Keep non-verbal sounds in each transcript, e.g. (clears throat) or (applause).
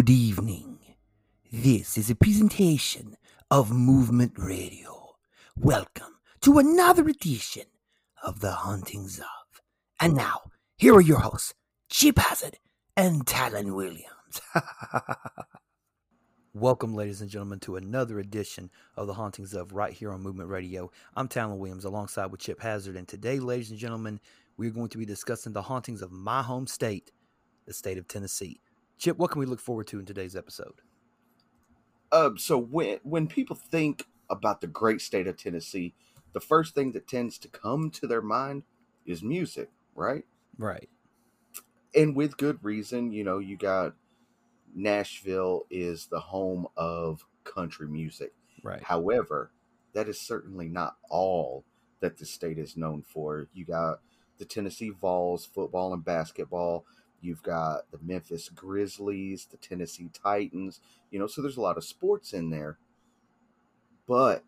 Good evening. This is a presentation of Movement Radio. Welcome to another edition of The Hauntings of. And now, here are your hosts, Chip Hazard and Talon Williams. (laughs) Welcome, ladies and gentlemen, to another edition of The Hauntings of right here on Movement Radio. I'm Talon Williams alongside with Chip Hazard. And today, ladies and gentlemen, we're going to be discussing the hauntings of my home state, the state of Tennessee. Chip, what can we look forward to in today's episode? Uh, so when when people think about the great state of Tennessee, the first thing that tends to come to their mind is music, right? Right. And with good reason, you know, you got Nashville is the home of country music. Right. However, that is certainly not all that the state is known for. You got the Tennessee Vols football and basketball. You've got the Memphis Grizzlies, the Tennessee Titans, you know, so there's a lot of sports in there. But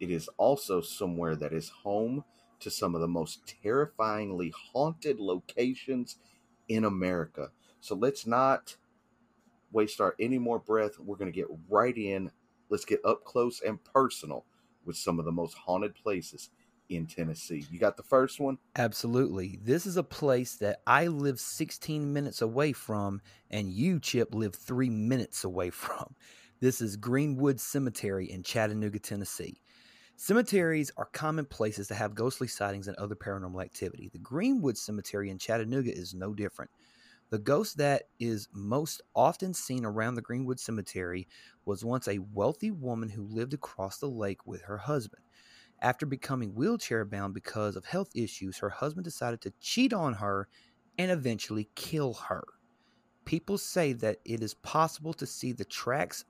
it is also somewhere that is home to some of the most terrifyingly haunted locations in America. So let's not waste our any more breath. We're going to get right in. Let's get up close and personal with some of the most haunted places in Tennessee. You got the first one? Absolutely. This is a place that I live 16 minutes away from, and you, Chip, live three minutes away (laughs) from. This is Greenwood Cemetery in Chattanooga, Tennessee. Cemeteries are common places to have ghostly sightings and other paranormal activity. The Greenwood Cemetery in Chattanooga is no different. The ghost that is most often seen around the Greenwood Cemetery was once a wealthy woman who lived across the lake with her husband. After becoming wheelchair bound because of health issues, her husband decided to cheat on her and eventually kill her. People say that it is possible to see the tracks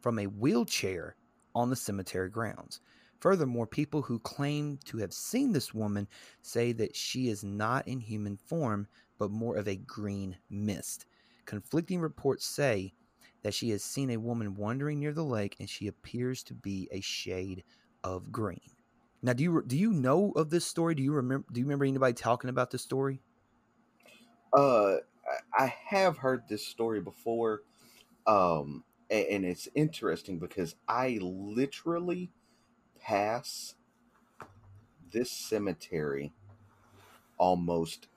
from a wheelchair on the cemetery grounds. Furthermore, people who claim to have seen this woman say that she is not in human form, but more of a green mist. Conflicting reports say that she has seen a woman wandering near the lake and she appears to be a shade of green. Now, do you do you know of this story? Do you remember? Do you remember anybody talking about this story? Uh, I have heard this story before, um, and it's interesting because I literally pass this cemetery almost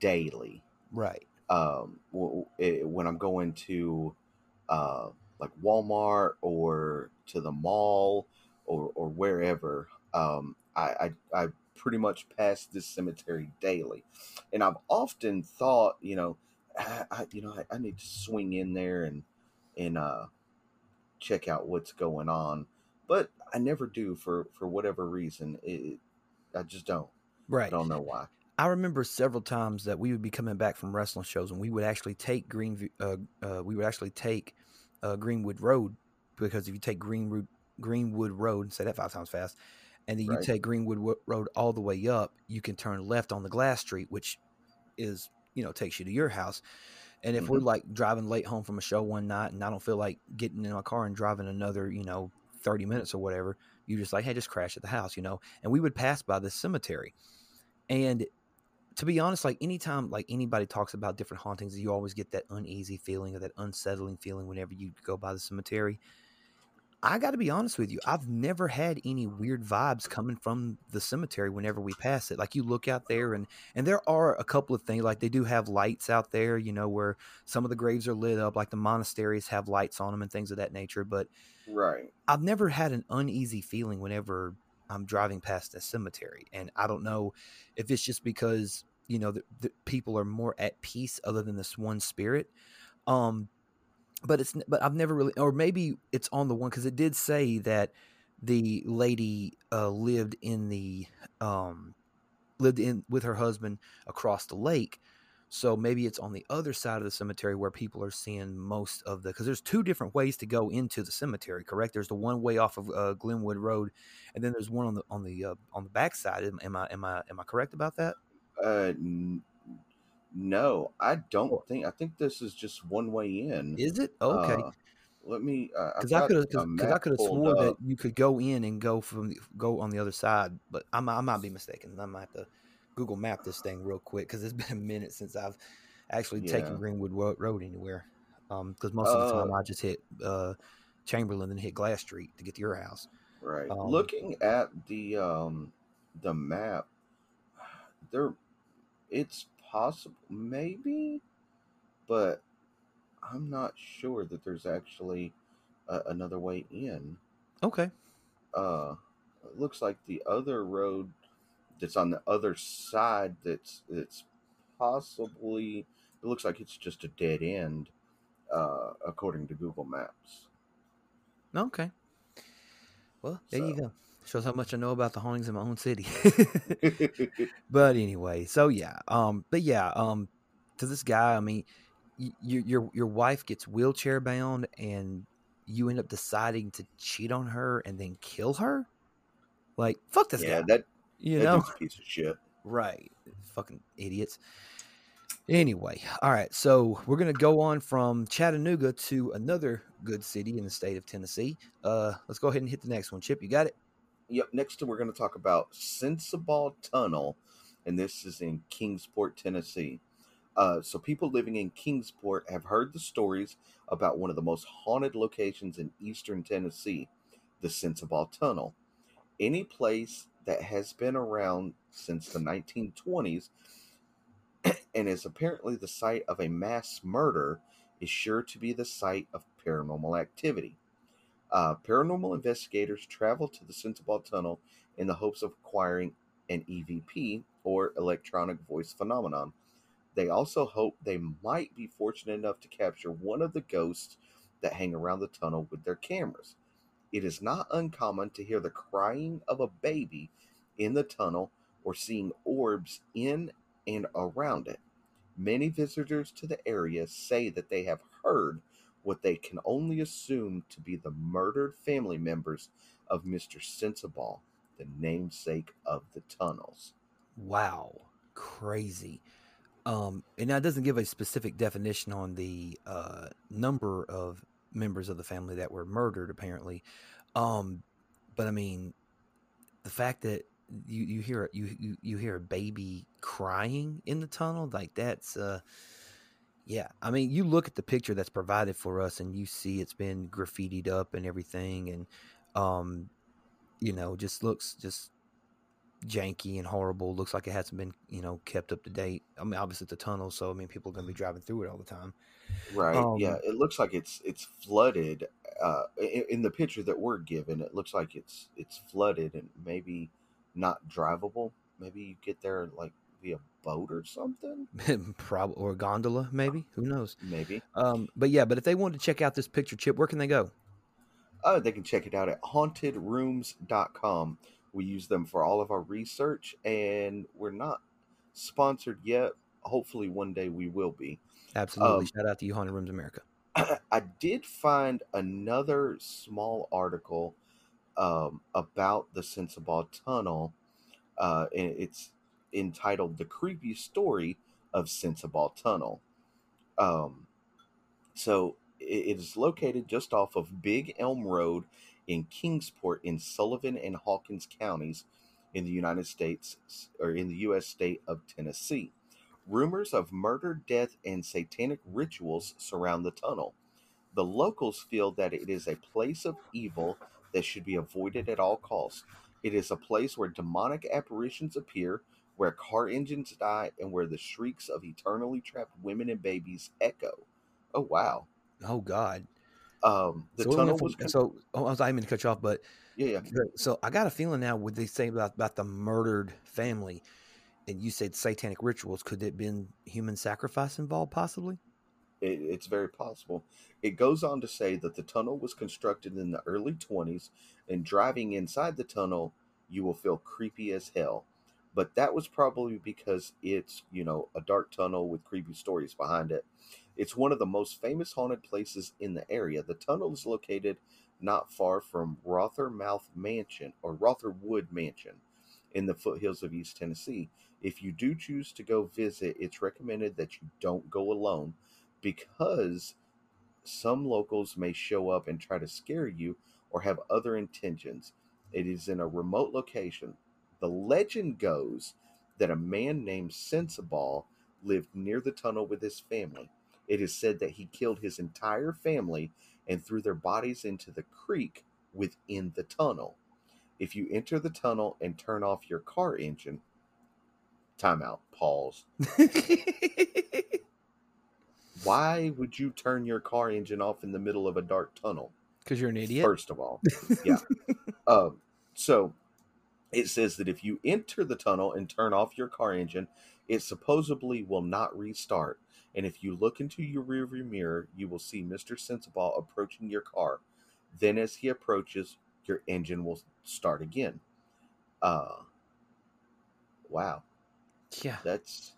daily. Right. Um, when I'm going to uh, like Walmart or to the mall or or wherever, um, I, I, I pretty much pass this cemetery daily, and I've often thought, you know, I, I you know I, I, need to swing in there and and uh, check out what's going on, but I never do for for whatever reason. It, I just don't. Right. I don't know why. I remember several times that we would be coming back from wrestling shows, and we would actually take Green. Uh, uh, we would actually take uh, Greenwood Road because if you take Greenwood Greenwood Road and say that five times fast, and then you right. take Greenwood Road all the way up, you can turn left on the Glass Street, which is you know takes you to your house. And if mm-hmm. we're like driving late home from a show one night, and I don't feel like getting in my car and driving another you know thirty minutes or whatever, you just like hey, just crash at the house, you know. And we would pass by this cemetery, and to be honest, like anytime like anybody talks about different hauntings, you always get that uneasy feeling or that unsettling feeling whenever you go by the cemetery. I got to be honest with you. I've never had any weird vibes coming from the cemetery whenever we pass it. Like you look out there and and there are a couple of things like they do have lights out there, you know, where some of the graves are lit up like the monasteries have lights on them and things of that nature, but Right. I've never had an uneasy feeling whenever I'm driving past a cemetery. And I don't know if it's just because, you know, the, the people are more at peace other than this one spirit. Um but it's but I've never really or maybe it's on the one because it did say that the lady uh, lived in the um lived in with her husband across the lake. So maybe it's on the other side of the cemetery where people are seeing most of the because there's two different ways to go into the cemetery correct? There's the one way off of uh, glenwood road and then there's one on the on the uh, on the backside am, am i am i am i correct about that? Uh no, I don't think. I think this is just one way in. Is it okay? Uh, let me. Because uh, I could have. Because I could have sworn that you could go in and go from go on the other side, but I'm, I might be mistaken. I might have to Google Map this thing real quick because it's (laughs) been a minute since I've actually yeah. taken Greenwood Road anywhere. because most of the time Uh, I just hit uh, Chamberlain and hit Glass Street to get to your house. right. Um, Looking at the um the map, (sighs) there, it's possible maybe, but I'm not sure that there's actually another way in. Okay. uh it looks like the other road that's on the other side that's it's possibly it looks like it's just a dead end uh according to Google Maps. Okay. Well, there you go. Shows how much I know about the hauntings in my own city. (laughs) (laughs) but anyway, so yeah, um, but yeah, um, to this guy, I mean, y- your your your wife gets wheelchair bound, and you end up deciding to cheat on her and then kill her. Like, fuck this yeah, guy, that you that know? piece of shit. Right. Fucking idiots. Anyway, all right. So we're gonna go on from Chattanooga to another good city in the state of Tennessee. Uh, let's go ahead and hit the next one. Chip, you got it. Yep, next we're going to talk about Sensabaugh Tunnel and this is in Kingsport, Tennessee. Uh, so people living in Kingsport have heard the stories about one of the most haunted locations in eastern Tennessee, the Sensabaugh Tunnel. Any place that has been around since the 1920s (clears throat) and is apparently the site of a mass murder is sure to be the site of paranormal activity. Uh, paranormal investigators travel to the Sensabaugh Tunnel in the hopes of acquiring an EVP or electronic voice phenomenon. They also hope they might be fortunate enough to capture one of the ghosts that hang around the tunnel with their cameras. It is not uncommon to hear the crying of a baby in the tunnel or seeing orbs in and around it. Many visitors to the area say that they have heard what they can only assume to be the murdered family members of Mr. Sensabaugh, the namesake of the tunnels. Wow, crazy. Um, and that doesn't give a specific definition on the uh, number of members of the family that were murdered, apparently. Um, but I mean, the fact that you you hear you you, you hear a baby crying in the tunnel like that's uh yeah i mean you look at the picture that's provided for us and you see it's been graffitied up and everything and um you know just looks just janky and horrible looks like it hasn't been you know kept up to date i mean obviously it's a tunnel so i mean people are going to be driving through it all the time Right. yeah, um it looks like it's it's flooded. Uh, in, in the picture that we're given, it looks like it's it's flooded and maybe not drivable. Maybe you get there like via boat or something. (laughs) probably or gondola maybe who knows Maybe. um but yeah but if they wanted to check out this picture chip where can they go Uh, they can check it out at hauntedrooms.com. We use them for all of our research, and we're not sponsored yet. Hopefully, one day we will be. absolutely Um, shout out to you haunted rooms america (clears throat) I did find another small article um, about the Sensabaugh Tunnel. Uh, and it's entitled "The Creepy Story of Sensabaugh Tunnel." Um, so it it is located just off of Big Elm Road in Kingsport in Sullivan and Hawkins counties in the United States or in the U.S. state of Tennessee. Rumors of murder, death, and satanic rituals surround the tunnel. The locals feel that it is a place of evil that should be avoided at all costs. It is a place where demonic apparitions appear, where car engines die, and where the shrieks of eternally trapped women and babies echo. Oh wow! oh god Um, the so, tunnel was so oh, I was I didn't mean to cut you off, but yeah, yeah. So I got a feeling now what they say about about the murdered family, and you said satanic rituals. Could it been human sacrifice involved, possibly? It, it's very possible. It goes on to say that the tunnel was constructed in the early 20s, and driving inside the tunnel, you will feel creepy as hell. But that was probably because it's, you know, a dark tunnel with creepy stories behind it. It's one of the most famous haunted places in the area. The tunnel is located not far from Rothermouth Mansion or Rotherwood Mansion in the foothills of East Tennessee. If you do choose to go visit, it's recommended that you don't go alone because some locals may show up and try to scare you or have other intentions. It is in a remote location. The legend goes that a man named Sensabaugh lived near the tunnel with his family. It is said that he killed his entire family and threw their bodies into the creek within the tunnel. If you enter the tunnel and turn off your car engine, timeout, pause. (laughs) Why would you turn your car engine off in the middle of a dark tunnel? Because you're an idiot. First of all, yeah. (laughs) um, so it says that if you enter the tunnel and turn off your car engine, it supposedly will not restart. And if you look into your rearview mirror, you will see Mr. Sensabaugh approaching your car. Then, as he approaches, your engine will start again. Uh, wow, Yeah. that's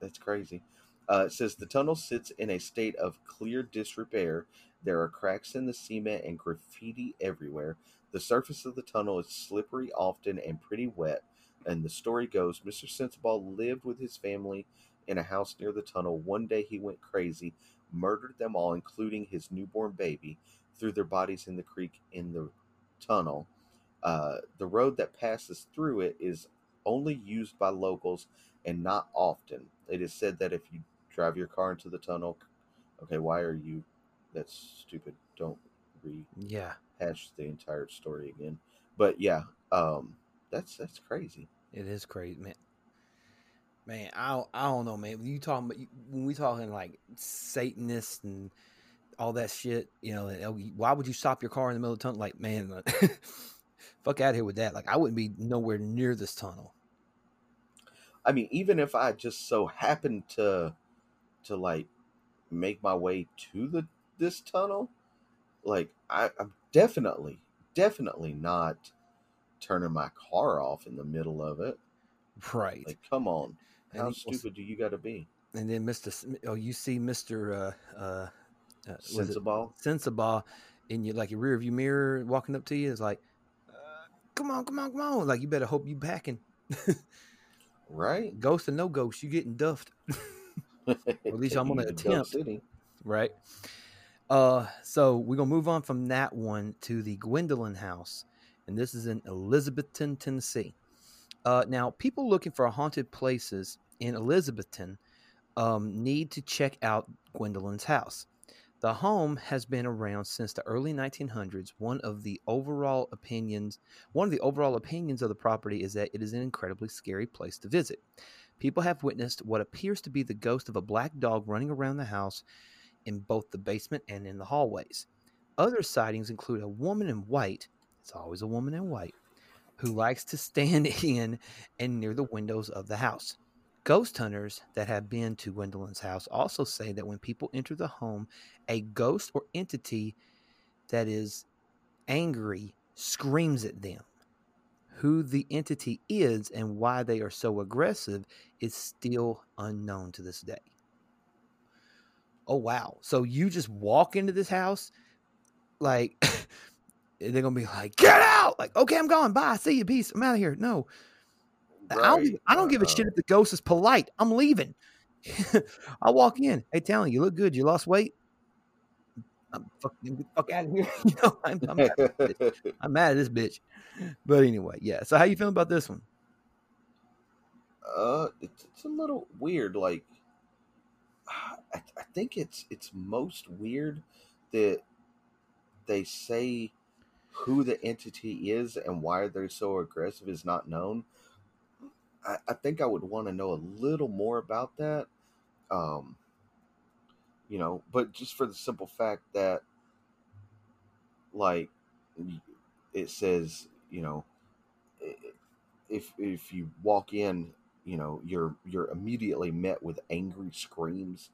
that's crazy. Uh, it says the tunnel sits in a state of clear disrepair. There are cracks in the cement and graffiti everywhere. The surface of the tunnel is slippery often and pretty wet. And the story goes Mr. Sensabaugh lived with his family in a house near the tunnel. One day he went crazy, murdered them all, including his newborn baby, threw their bodies in the creek in the tunnel. Uh, the road that passes through it is only used by locals and not often. It is said that if you drive your car into the tunnel, okay, why are you? That's stupid. Don't Yeah. The entire story again. But yeah, um, that's that's crazy. It is crazy, man. Man, I don't, I don't know, man. When you talking when we talking like Satanists and all that shit, you know, oh, why would you stop your car in the middle of the tunnel? Like, man, (laughs) fuck out of here with that. Like, I wouldn't be nowhere near this tunnel. I mean, even if I just so happened to to like make my way to the this tunnel, like I, I'm definitely definitely not turning my car off in the middle of it. Right. Like, come on, And how was- stupid do you got to be? and then Mister, oh, you see Mister, uh, uh, uh, was it Sensabaugh. Sensabaugh in your like your rear view mirror walking up to you? It's like, uh, come on, come on, come on! Like, you better hope you packing. right? (laughs) Ghost or no ghost, you getting duffed. (laughs) at least I'm gonna attempt. City. right? Uh, so we're gonna move on from that one to the Gwendolyn House, and this is in Elizabethton, Tennessee. Uh, now, people looking for haunted places in Elizabethton um, need to check out Gwendolyn's house. The home has been around since the early 1900s. One of the overall opinions, one of the overall opinions of the property is that it is an incredibly scary place to visit. People have witnessed what appears to be the ghost of a black dog running around the house in both the basement and in the hallways. Other sightings include a woman in white, it's always a woman in white, who likes to stand (laughs) in and near the windows of the house. Ghost hunters that have been to Gwendolyn's house also say that when people enter the home, a ghost or entity that is angry screams at them. Who the entity is and why they are so aggressive is still unknown to this day. Oh wow. So you just walk into this house like (laughs) they're gonna be like, get out! Like, okay, I'm going. Bye. See you. Peace. I'm out of here. No. I don't, give- I don't give a shit uh, if the ghost is polite. I'm leaving. (laughs) I walk in. Hey, Talon, you look good. You lost weight. I'm fucking fuck out of here. (laughs) you know, I'm, I'm, mad at this bitch. I'm mad at this bitch. But anyway, yeah. So how you feeling about this one? Uh, it's, it's a little weird. Like, I, I think it's it's most weird that they say who the entity is and why they're so aggressive is not known. I, I think I would want to know a little more about that. Um, you know, but just for the simple fact that, like, it says, you know, if if you walk in you know you're you're immediately met with angry screams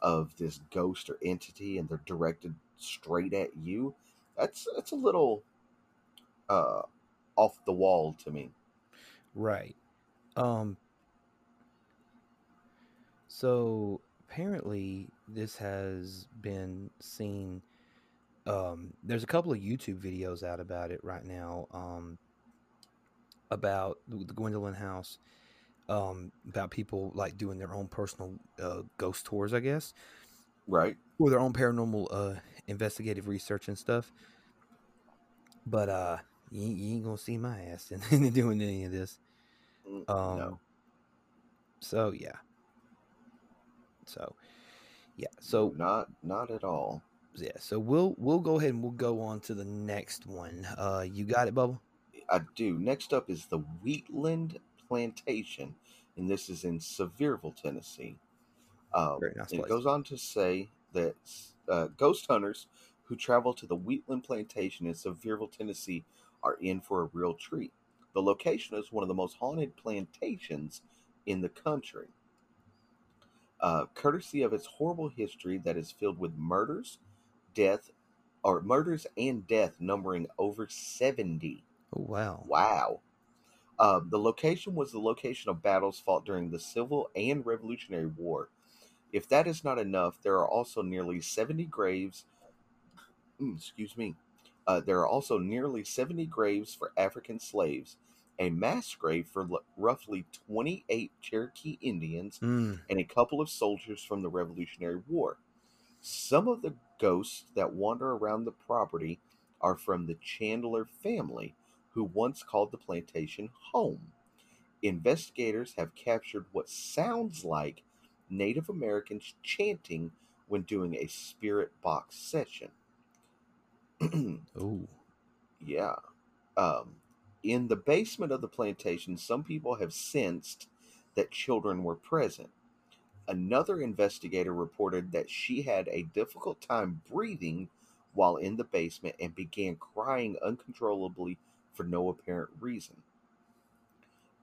of this ghost or entity and they're directed straight at you. That's that's a little uh off the wall to me. Right. Um so apparently this has been seen um there's a couple of YouTube videos out about it right now um about the the Gwendolyn house um about people like doing their own personal uh, ghost tours I guess right or their own paranormal uh investigative research and stuff but uh you, ain't- you ain't gonna see my ass in, (laughs) doing any of this Mm, um, no So yeah. So Yeah. So not not at all. yeah. So we'll we'll go ahead and we'll go on to the next one. Uh, you got it, Bubba. I do. Next up is the Wheatland Plantation, and this is in Sevierville, Tennessee. Uh, Very nice it goes on to say that uh, ghost hunters who travel to the Wheatland Plantation in Sevierville, Tennessee, are in for a real treat. The location is one of the most haunted plantations in the country, uh, courtesy of its horrible history that is filled with murders, death, or murders and death numbering over 70. Oh wow. Wow. Uh, the location was the location of battles fought during the Civil and Revolutionary War. If that is not enough, there are also nearly 70 graves. mm, Excuse me. Uh, there are also nearly 70 graves for African slaves, a mass grave for l- roughly 28 Cherokee Indians, Mm, and a couple of soldiers from the Revolutionary War. Some of the ghosts that wander around the property are from the Chandler family, who once called the plantation home. Investigators have captured what sounds like Native Americans chanting when doing a spirit box session. (clears throat) oh. Yeah. Um, in the basement of the plantation, some people have sensed that children were present. Another investigator reported that she had a difficult time breathing while in the basement and began crying uncontrollably for no apparent reason.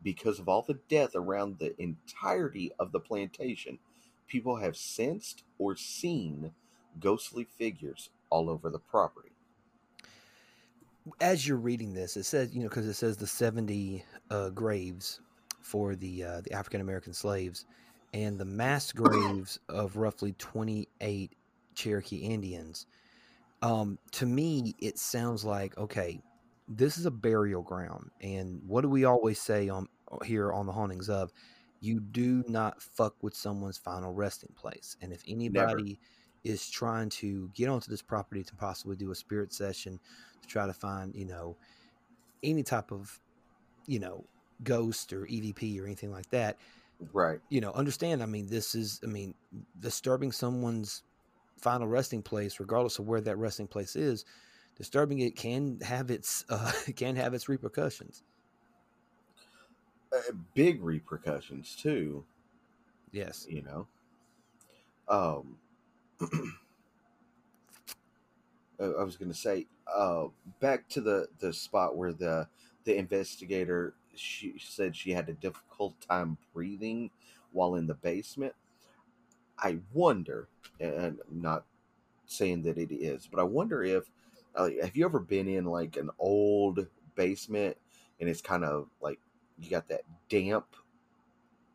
Because of all the death around the entirety of the plantation, people have sensed or seen ghostly figures all over the property. As you're reading this, it says you know because it says the 70 uh, graves for the uh, the African American slaves and the mass (coughs) graves of roughly 28 Cherokee Indians. Um, to me, it sounds like okay, this is a burial ground, and what do we always say on uh, here on the hauntings of? You do not fuck with someone's final resting place, and if anybody is trying to get onto this property to possibly do a spirit session to try to find, you know, any type of, you know, ghost or EVP or anything like that, Right. you know, understand. I mean, this is, I mean, disturbing someone's final resting place, regardless of where that resting place is, disturbing it can have its (laughs) uh, can have its repercussions. Uh, big repercussions too. Yes. you know um (clears throat) i was going to say uh back to the the spot where the the investigator she said she had a difficult time breathing while in the basement i wonder and I'm not saying that it is but i wonder if uh, have you ever been in like an old basement and it's kind of like you got that damp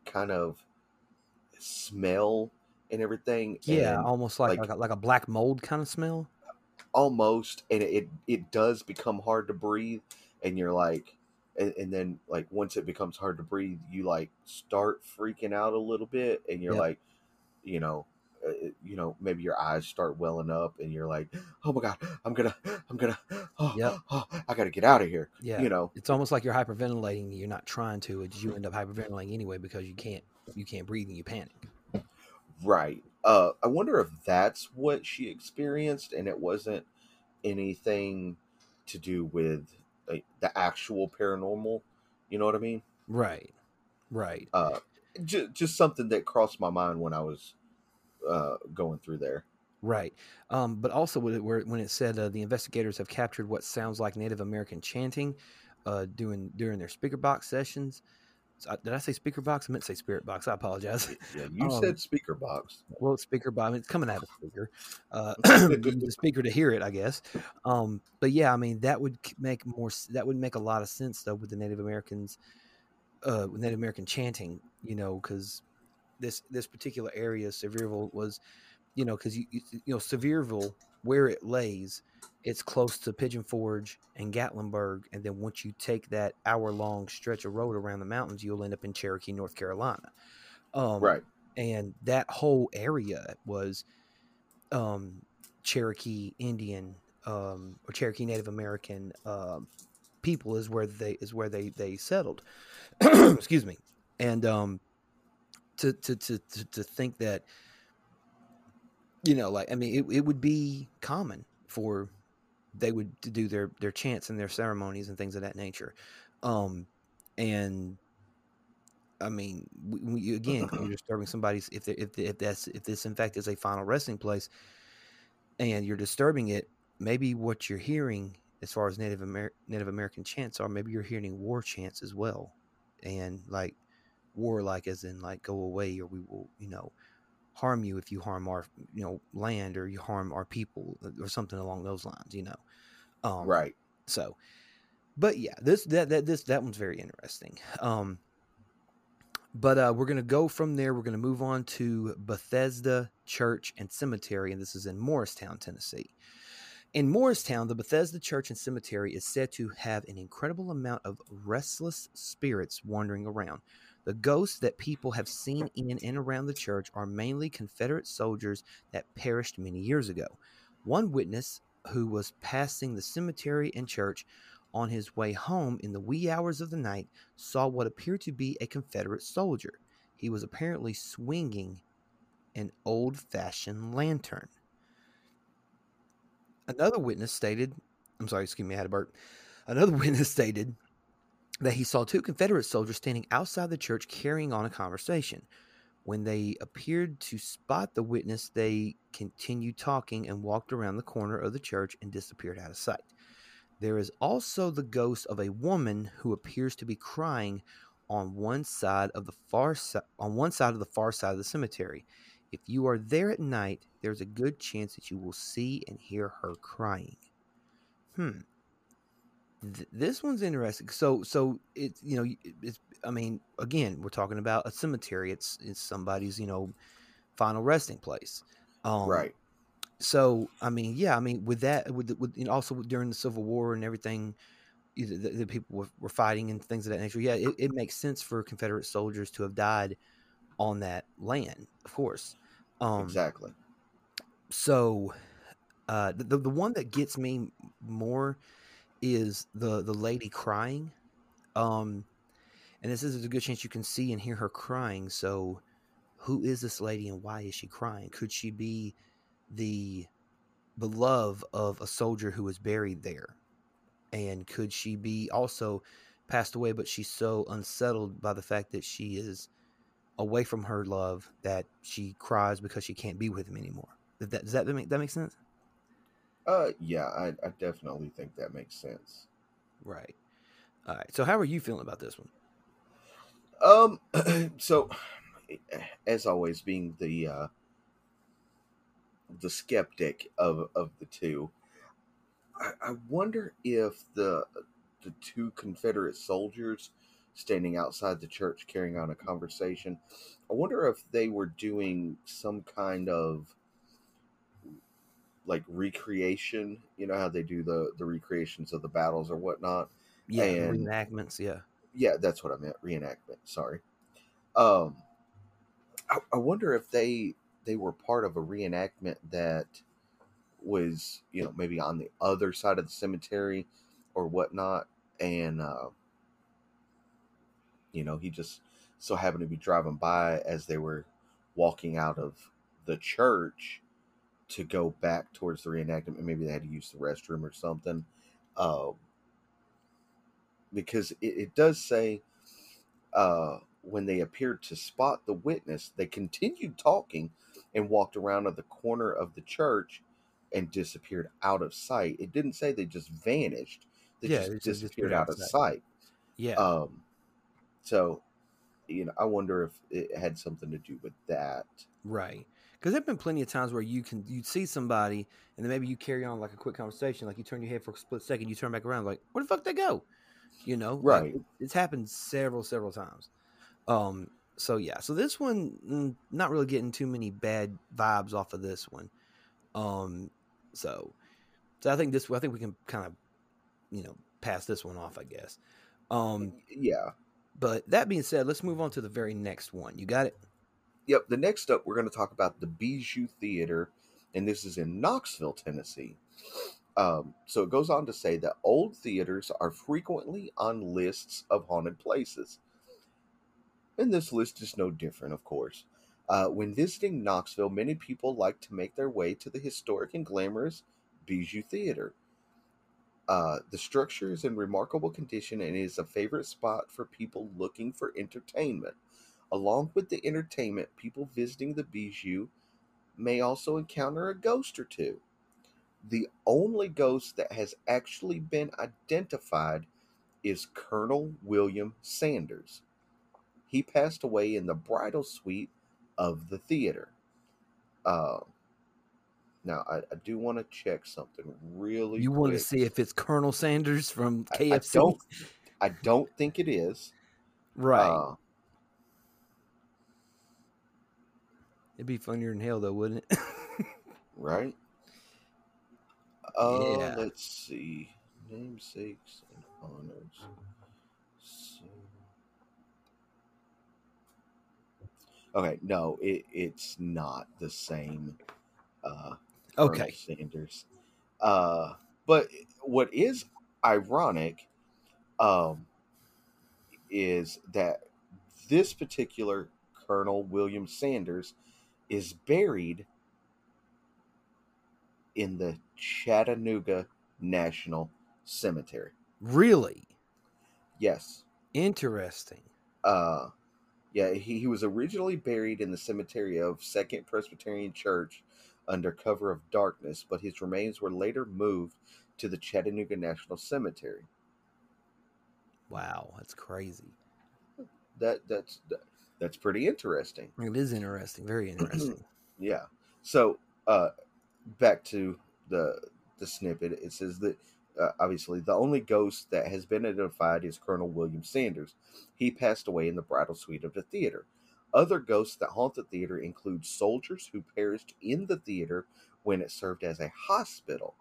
kind of smell and everything. Yeah, and almost like like- like, a, like a black mold kind of smell. almost, and it it does become hard to breathe, and you're like, and, and then like once it becomes hard to breathe, you like start freaking out a little bit, and you're Yep. like, you know. Uh, You know, maybe your eyes start welling up, and you're like, "Oh my god, I'm gonna, I'm gonna, oh, Yep. oh, I gotta get out of here." Yeah. You know, It's almost like you're hyperventilating. You're not trying to. It's you end up hyperventilating anyway because you can't you can't breathe and you panic. Right. Uh, I wonder if that's what she experienced, and it wasn't anything to do with like, the actual paranormal. You know what I mean? Right. Right. Uh, j- just something that crossed my mind when I was uh, going through there. Right. Um, but also where, when it said uh, the investigators have captured what sounds like Native American chanting uh, doing during their speaker box sessions. So, did I say speaker box? I meant to say spirit box. I apologize. Yeah, (laughs) you Um, said speaker box. well, speaker box. I mean, it's coming out of a speaker. Uh, (laughs) (clears throat) the speaker to hear it, I guess. Um, but yeah, I mean that would make more. That would make a lot of sense though with the Native Americans, uh, with Native American chanting. You know, because this this particular area, Sevierville, was, you know, because you, you you know Sevierville where it lays, it's close to Pigeon Forge and Gatlinburg, and then once you take that hour long stretch of road around the mountains, you'll end up in Cherokee, North Carolina. Um, right. and that whole area was um, Cherokee Indian um, or Cherokee Native American um, people is where they is where they they settled. (clears throat) Excuse me, and um, to, to to to to think that you know, like I mean, it, it would be common for they would to do their their chants and their ceremonies and things of that nature, um, and I mean, we, we, again, you're (laughs) disturbing somebody's if if if that's if this in fact is a final resting place, and you're disturbing it, maybe what you're hearing as far as Native Amer- Native American chants are, maybe you're hearing war chants as well, and like war, like as in like go away or we will, you know, harm you if you harm our you know land or you harm our people uh, or something along those lines, you know. Um, right. So, but yeah, this that that this that one's very interesting. Um, but uh, we're going to go from there. We're going to move on to Bethesda Church and Cemetery, and this is in Morristown, Tennessee. In Morristown, the Bethesda Church and Cemetery is said to have an incredible amount of restless spirits wandering around. The ghosts that people have seen in and around the church are mainly Confederate soldiers that perished many years ago. One witness who was passing the cemetery and church on his way home in the wee hours of the night, saw what appeared to be a Confederate soldier. He was apparently swinging an old fashioned lantern. Another witness stated, I'm sorry, excuse me, I had a burp. Another (laughs) witness stated that he saw two Confederate soldiers standing outside the church carrying on a conversation. When they appeared to spot the witness, they continued talking and walked around the corner of the church and disappeared out of sight. There is also the ghost of a woman who appears to be crying on one side of the far si- on one side of the far side of the cemetery. If you are there at night, there's a good chance that you will see and hear her crying. Hmm. Th- this one's interesting. So, so it's you know, it's. I mean, again, we're talking about a cemetery. It's it's somebody's you know, final resting place. Um, right so I mean, yeah, I mean, with that, with, with you know, also during the Civil War and everything, the, the people were, were, fighting and things of that nature. Yeah, it, it, makes sense for Confederate soldiers to have died on that land, of course. Um, exactly. So, uh, the the one that gets me more is the the lady crying, um, and this is a good chance you can see and hear her crying. So, who is this lady and why is she crying? Could she be the love of a soldier who was buried there and could she be also passed away but she's so unsettled by the fact that she is away from her love that she cries because she can't be with him anymore does that does that make that make sense uh yeah I, I definitely think that makes sense right all right so how are you feeling about this one um (clears throat) so as always being the uh the skeptic of of the two. I, I wonder if the the two Confederate soldiers standing outside the church carrying on a conversation. I wonder if they were doing some kind of like recreation. You know how they do the the recreations of the battles or whatnot. Yeah, and, reenactments. Yeah, yeah, that's what I meant. Reenactment. Sorry. Um, I, I wonder if they they were part of a reenactment that was you know maybe on the other side of the cemetery or whatnot and uh, you know he just so happened to be driving by as they were walking out of the church to go back towards the reenactment maybe they had to use the restroom or something uh, because it, it, does say uh, when they appeared to spot the witness they continued talking and walked around at the corner of the church and disappeared out of sight. It didn't say they just vanished; they yeah, just disappeared out of sight. sight. Yeah. Um. So, you know, I wonder if it had something to do with that. Right. Because there've been plenty of times where you can you'd see somebody and then maybe you carry on like a quick conversation, like you turn your head for a split second, you turn back around, like where the fuck they go? You know, right? Like, it's happened several several times. Um, so yeah, so this one mm, not really getting too many bad vibes off of this one. Um, so so I think this I think we can kind of you know pass this one off, I guess. Um, yeah. But that being said, let's move on to the very next one. You got it. Yep. The next up, we're going to talk about the Bijou Theater, and this is in Knoxville, Tennessee. Um, so it goes on to say that old theaters are frequently on lists of haunted places and this list is no different, of course. Uh, when visiting Knoxville, many people like to make their way to the historic and glamorous Bijou Theater. Uh, the structure is in remarkable condition and is a favorite spot for people looking for entertainment. Along with the entertainment, people visiting the Bijou may also encounter a ghost or two. The only ghost that has actually been identified is Colonel William Sanders. He passed away in the bridal suite of the theater. Uh, now, I, I do want to check something really. You want to see if it's Colonel Sanders from I- KFC? I don't. I don't think it is. right. Uh, It'd be funnier than hell, though, wouldn't it? (laughs) right. Uh, Yeah. Let's see. Namesakes and honors. So... Okay, no, it, it's not the same. Uh, okay. Sanders. Uh, but what is ironic um, is that this particular Colonel William Sanders is buried in the Chattanooga National Cemetery. Really Yes. interesting. Uh, yeah, he, he was originally buried in the cemetery of Second Presbyterian Church under cover of darkness, but his remains were later moved to the Chattanooga National Cemetery. Wow, that's crazy. That that's that, that's pretty interesting. It is interesting. Very interesting. (clears throat) Yeah. So, uh, back to the the snippet. It says that uh, obviously the only ghost that has been identified is Colonel William Sanders. He passed away in the bridal suite of the theater. Other ghosts that haunt the theater include soldiers who perished in the theater when it served as a hospital.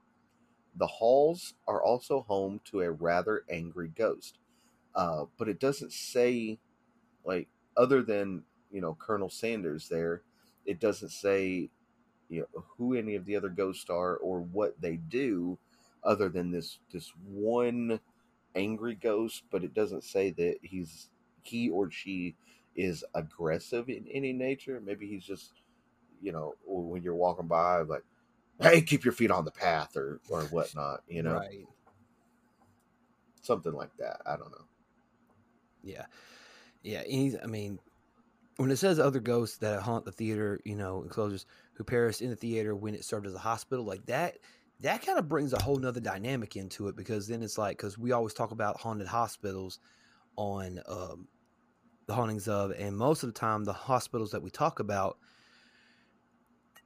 The halls are also home to a rather angry ghost, uh, but it doesn't say, like, other than you know Colonel Sanders there, it doesn't say you know who any of the other ghosts are or what they do other than this this one angry ghost but it doesn't say that he's he or she is aggressive in any nature maybe he's just you know when you're walking by like hey keep your feet on the path or or whatnot you know Right. something like that i don't know Yeah. Yeah. He's, I mean, when it says other ghosts that haunt the theater, you know, enclosures who perished in the theater when it served as a hospital, like that, that kind of brings a whole nother dynamic into it because then it's like, because we always talk about haunted hospitals on um, the hauntings of, and most of the time, the hospitals that we talk about,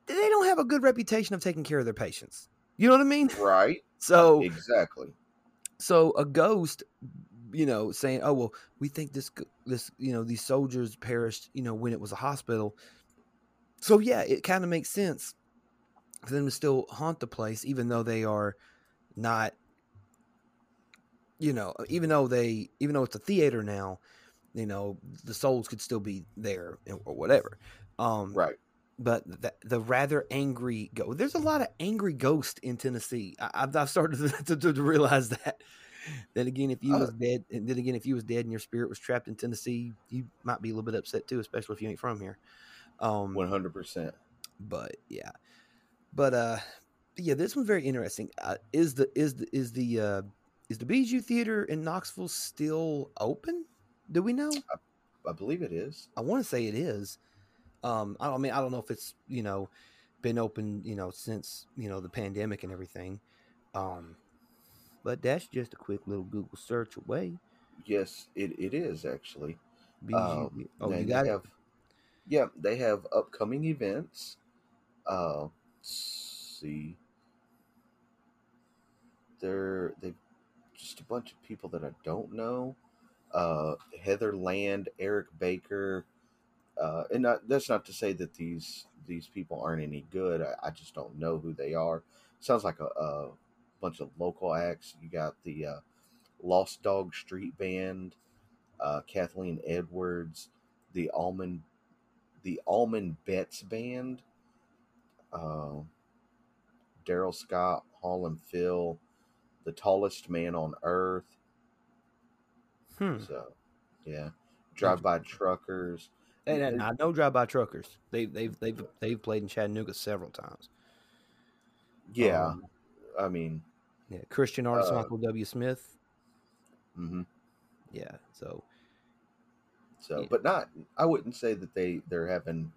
they don't have a good reputation of taking care of their patients. You know what I mean? right So, exactly so a ghost you know saying oh well we think this this you know these soldiers perished you know when it was a hospital. So yeah it kind of makes sense for them to still haunt the place even though they are not you know even though they even though it's a theater now you know the souls could still be there or whatever um right. but the, the rather angry go there's a lot of angry ghosts in tennessee. I, I've, I've started (laughs) to, to, to realize that then again if you Uh, was dead and then again if you was dead and your spirit was trapped in tennessee you might be a little bit upset too especially if you ain't from here. Um 100% but yeah. But uh yeah this one's very interesting. Uh, is the is the is the uh is the bijou theater in knoxville still open? Do we know? I believe it is. I want to say it is. Um, I don't I mean I don't know if it's you know been open you know since you know the pandemic and everything. Um, but that's just a quick little Google search away. yes it, it is actually Um, oh, you they got it. have, Yeah, they have upcoming events. Uh, let's see, they're they just a bunch of people that I don't know. Uh, Heather Land, Eric Baker, uh, and not, that's not to say that these these people aren't any good. I, I just don't know who they are. Sounds like a, a bunch of local acts. You got the uh, Lost Dog Street Band, uh, Kathleen Edwards, the Allman, the Allman Betts Band, uh, Darrell Scott, Hall and Phil, the tallest man on earth. Hmm. So, yeah, drive by truckers, And, and I know Drive By Truckers. They, they've they've they've played in Chattanooga several times. Yeah, Um, I mean, yeah. Christian artist Uh, Michael W. Smith. Mm-hmm. Yeah. So so Yeah. but not. I wouldn't say that they they're having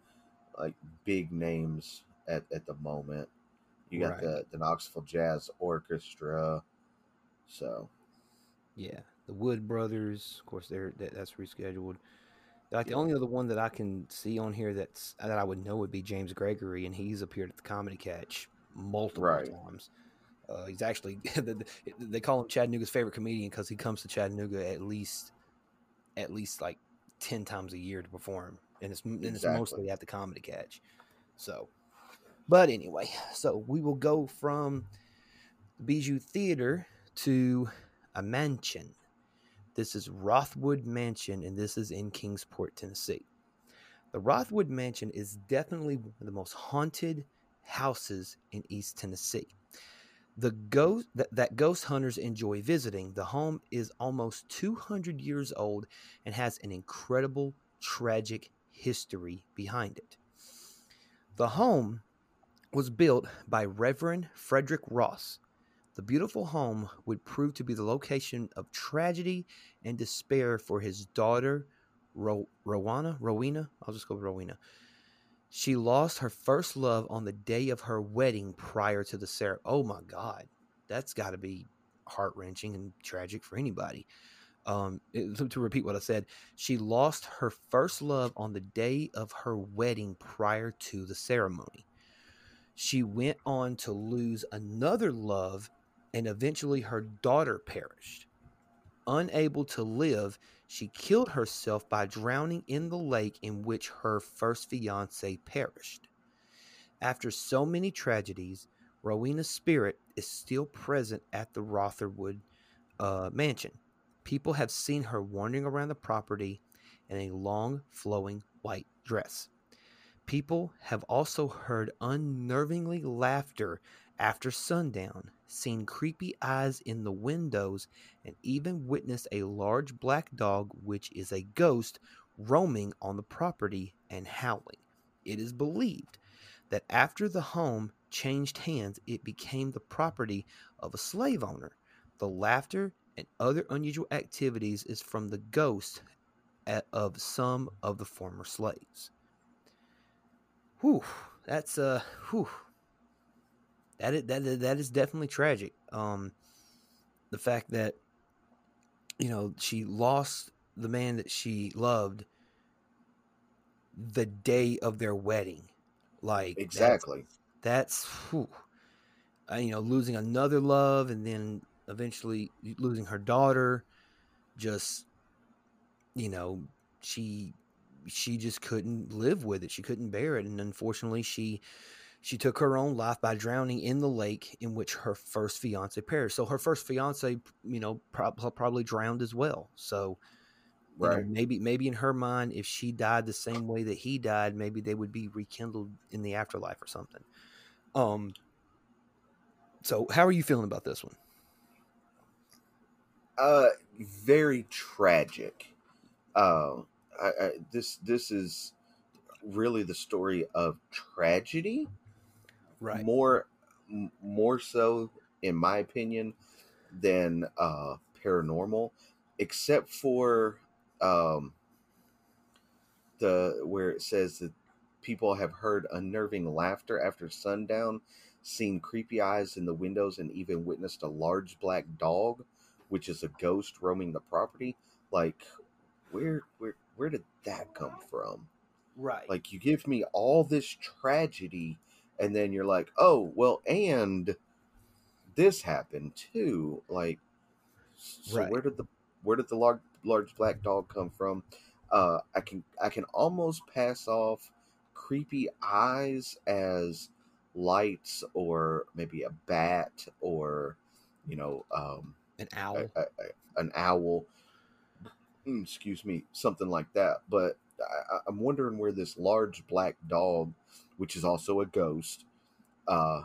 like big names at at the moment. You got Right. the the Knoxville Jazz Orchestra. So yeah, the Wood Brothers. Of course, they're that, that's rescheduled. Like the only other one that I can see on here that's that I would know would be James Gregory, and he's appeared at the Comedy Catch multiple Right. times. Uh, he's actually (laughs) the- the- they call him Chattanooga's favorite comedian because he comes to Chattanooga at least at least like ten times a year to perform, and it's and it's mostly at the Comedy Catch. So, but anyway, so we will go from the Bijou Theater to a mansion. This is Rothwood Mansion, and this is in Kingsport, Tennessee. The Rothwood Mansion is definitely one of the most haunted houses in East Tennessee. The ghost that, that ghost hunters enjoy visiting. The home is almost 200 years old and has an incredible tragic history behind it. The home was built by Reverend Frederick Ross. The beautiful home would prove to be the location of tragedy and despair for his daughter, Ro- Rowena. Rowena? I'll just go with Rowena. She lost her first love on the day of her wedding prior to the ceremony. Oh my God. That's got to be heart wrenching and tragic for anybody. Um, to repeat what I said, she lost her first love on the day of her wedding prior to the ceremony. She went on to lose another love, and eventually her daughter perished. Unable to live, she killed herself by drowning in the lake in which her first fiance perished. After so many tragedies, Rowena's spirit is still present at the Rotherwood uh, mansion. People have seen her wandering around the property in a long, flowing white dress. People have also heard unnervingly laughter after sundown, seen creepy eyes in the windows, and even witnessed a large black dog, which is a ghost, roaming on the property and howling. It is believed that after the home changed hands, it became the property of a slave owner. The laughter and other unusual activities is from the ghost of some of the former slaves. Whew, that's uh, whew. That is, that that is definitely tragic. Um, the fact that you know she lost the man that she loved the day of their wedding, like exactly. that's whew, uh, you know losing another love and then eventually losing her daughter just you know she she just couldn't live with it she couldn't bear it and unfortunately she she took her own life by drowning in the lake in which her first fiance perished. So her first fiance you know prob- probably drowned as well. So you know, maybe maybe in her mind if she died the same way that he died maybe they would be rekindled in the afterlife or something. Um so how are you feeling about this one? Uh, very tragic. Uh, I, I, this this is really the story of tragedy. More m- more so, in my opinion, than uh, paranormal, except for um, the where it says that people have heard unnerving laughter after sundown, seen creepy eyes in the windows, and even witnessed a large black dog, which is a ghost roaming the property. Like, where where where did that come from? right Like, you give me all this tragedy, and then you're like, oh well, and this happened too. Like, so Right. where did the where did the large large black dog come from? Uh, I can I can almost pass off creepy eyes as lights or maybe a bat or you know um, an owl a, a, a- an owl. Mm, Excuse me, something like that. But I, I- I'm wondering where this large black dog, which is also a ghost, uh,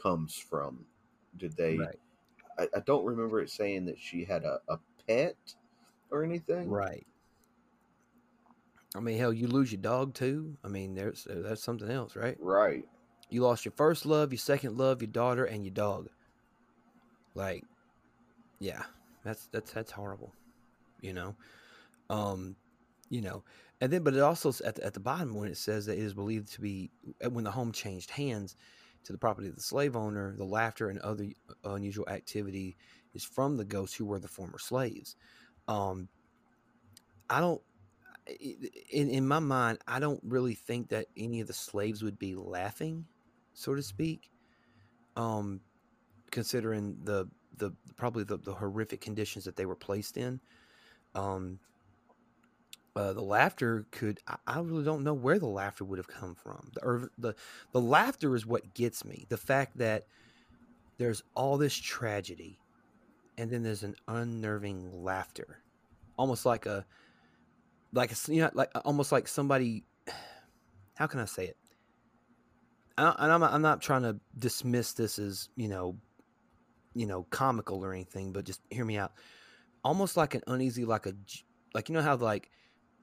comes from. Did they? right I, I don't remember it saying that she had a, a pet or anything. right I mean, hell, you lose your dog too. I mean, there's uh, that's something else, right? Right. You lost your first love, your second love, your daughter, and your dog. Like, yeah, that's that's that's horrible. You know, um, you know, and then but it also at the, at the bottom when it says that it is believed to be uh, when the home changed hands to the property of the slave owner, the laughter and other unusual activity is from the ghosts who were the former slaves. Um, I don't in in my mind, I don't really think that any of the slaves would be laughing, so to speak. Um, considering the the probably the, the horrific conditions that they were placed in. Um, uh, the laughter could I, I, really don't know where the laughter would have come from. The, or the the laughter is what gets me. The fact that there's all this tragedy, and then there's an unnerving laughter, almost like a like you know like almost like somebody. (sighs) How can I say it? I, and I'm I'm not trying to dismiss this as you know, you know, comical or anything, but just hear me out. Almost like an uneasy, like a like you know how like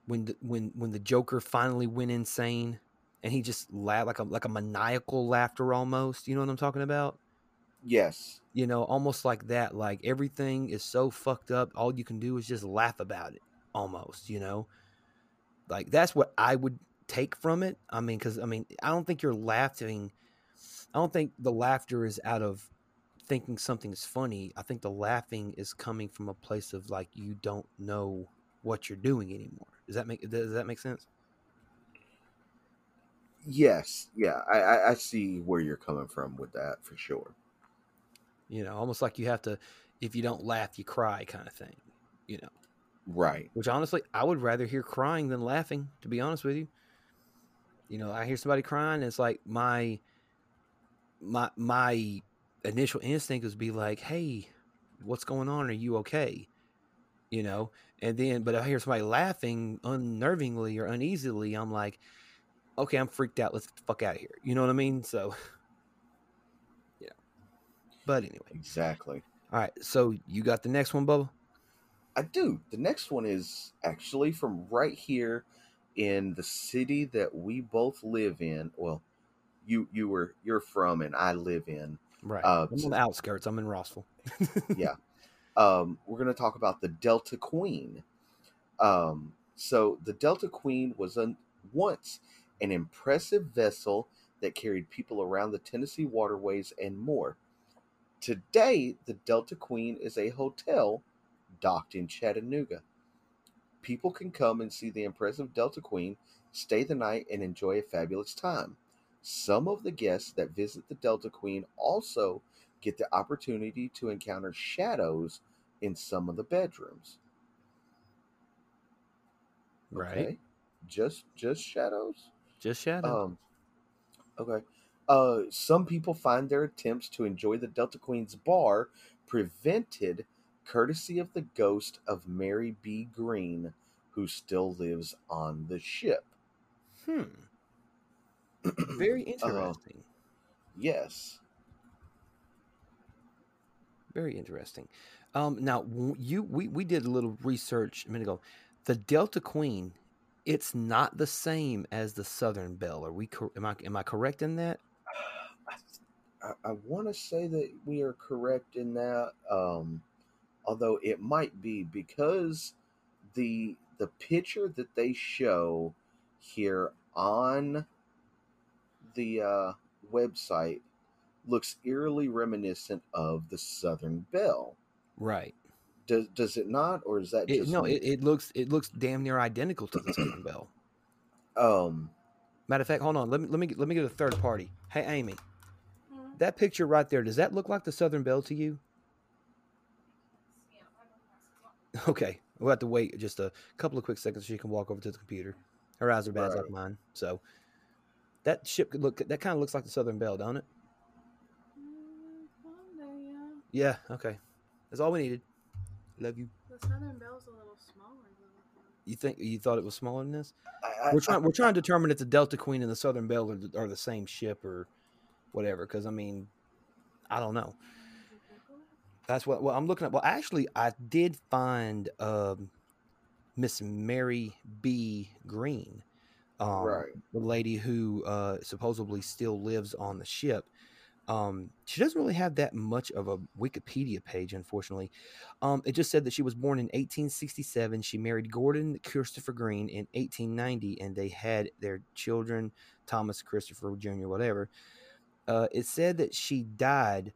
when the, when when the Joker finally went insane and he just laughed like a like a maniacal laughter almost. You know what I'm talking about? Yes. You know, almost like that. Like everything is so fucked up. All you can do is just laugh about it. Almost. You know, like that's what I would take from it. I mean, because I mean, I don't think you're laughing. I don't think the laughter is out of thinking something's funny. I think the laughing is coming from a place of like you don't know what you're doing anymore. Does that make does that make sense? Yes, yeah, I, I see where you're coming from with that for sure. You know, almost like you have to, if you don't laugh, you cry, kind of thing. You know, right? Which honestly, I would rather hear crying than laughing. To be honest with you, you know, I hear somebody crying, and it's like my my my initial instinct is be like, "Hey, what's going on? Are you okay?" You know, and then, but I hear somebody laughing unnervingly or uneasily. I'm like, okay, I'm freaked out. Let's get the fuck out of here. You know what I mean? So, (laughs) yeah. But anyway. Exactly. All right. So you got the next one, Bubba? I do. The next one is actually from right here in the city that we both live in. Well, you you were you're from and I live in. Right. Uh, I'm on the outskirts. I'm in Rossville. yeah (laughs) um, we're going to talk about the Delta Queen. Um, so, the Delta Queen was an, once an impressive vessel that carried people around the Tennessee waterways and more. Today, the Delta Queen is a hotel docked in Chattanooga. People can come and see the impressive Delta Queen, stay the night, and enjoy a fabulous time. Some of the guests that visit the Delta Queen also get the opportunity to encounter shadows in some of the bedrooms. Right. Okay. Just just shadows? Just shadows. Um okay. Uh some people find their attempts to enjoy the Delta Queen's bar prevented courtesy of the ghost of Mary B. Green, who still lives on the ship. Hmm. (clears throat) Very uh, interesting. Uh, yes. Very interesting. Um, now you we we did a little research a minute ago. The Delta Queen, it's not the same as the Southern Belle. Are we? Am I am I correct in that? I, I want to say that we are correct in that. Um, although it might be because the the picture that they show here on the uh, website looks eerily reminiscent of the Southern Belle. Right. Does does it not, or is that it, no? It, it, looks it looks damn near identical to the Southern (clears throat) Belle. Um, matter of fact, hold on. Let me let me let me get a third party. Hey, Amy, mm-hmm. that picture right there. Does that look like the Southern Belle to you? (laughs) Okay, we'll have to wait just a couple of quick seconds so she can walk over to the computer. Her eyes are bad right. like mine, so that ship could look. That kind of looks like the Southern Belle, don't it? Mm, yeah. Okay. That's all we needed. Love you. The Southern Belle's a little smaller. You think you thought it was smaller than this? I, I, we're trying. we're trying to determine if the Delta Queen and the Southern Belle are, are the same ship or whatever. Because I mean, I don't know. That's what. Well, I'm looking at. Well, actually, I did find um, Miss Mary B. Green, um, Right. the lady who uh, supposedly still lives on the ship. Um, she doesn't really have that much of a Wikipedia page, unfortunately. Um, it just said that she was born in 1867. She married Gordon Christopher Green in 1890, and they had their children, Thomas Christopher Jr., whatever. Uh, it said that she died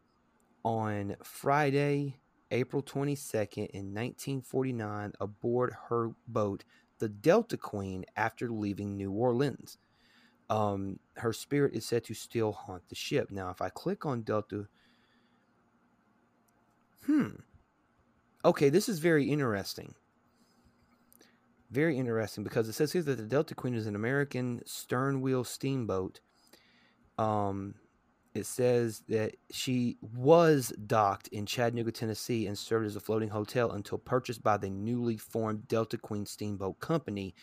on Friday, April 22nd, in 1949, aboard her boat, the Delta Queen, after leaving New Orleans. Um, her spirit is said to still haunt the ship. Now, if I click on Delta, hmm, okay, this is very interesting. Very interesting because it says here that the Delta Queen is an American stern wheel steamboat. Um, it says that she was docked in Chattanooga, Tennessee, and served as a floating hotel until purchased by the newly formed Delta Queen Steamboat Company.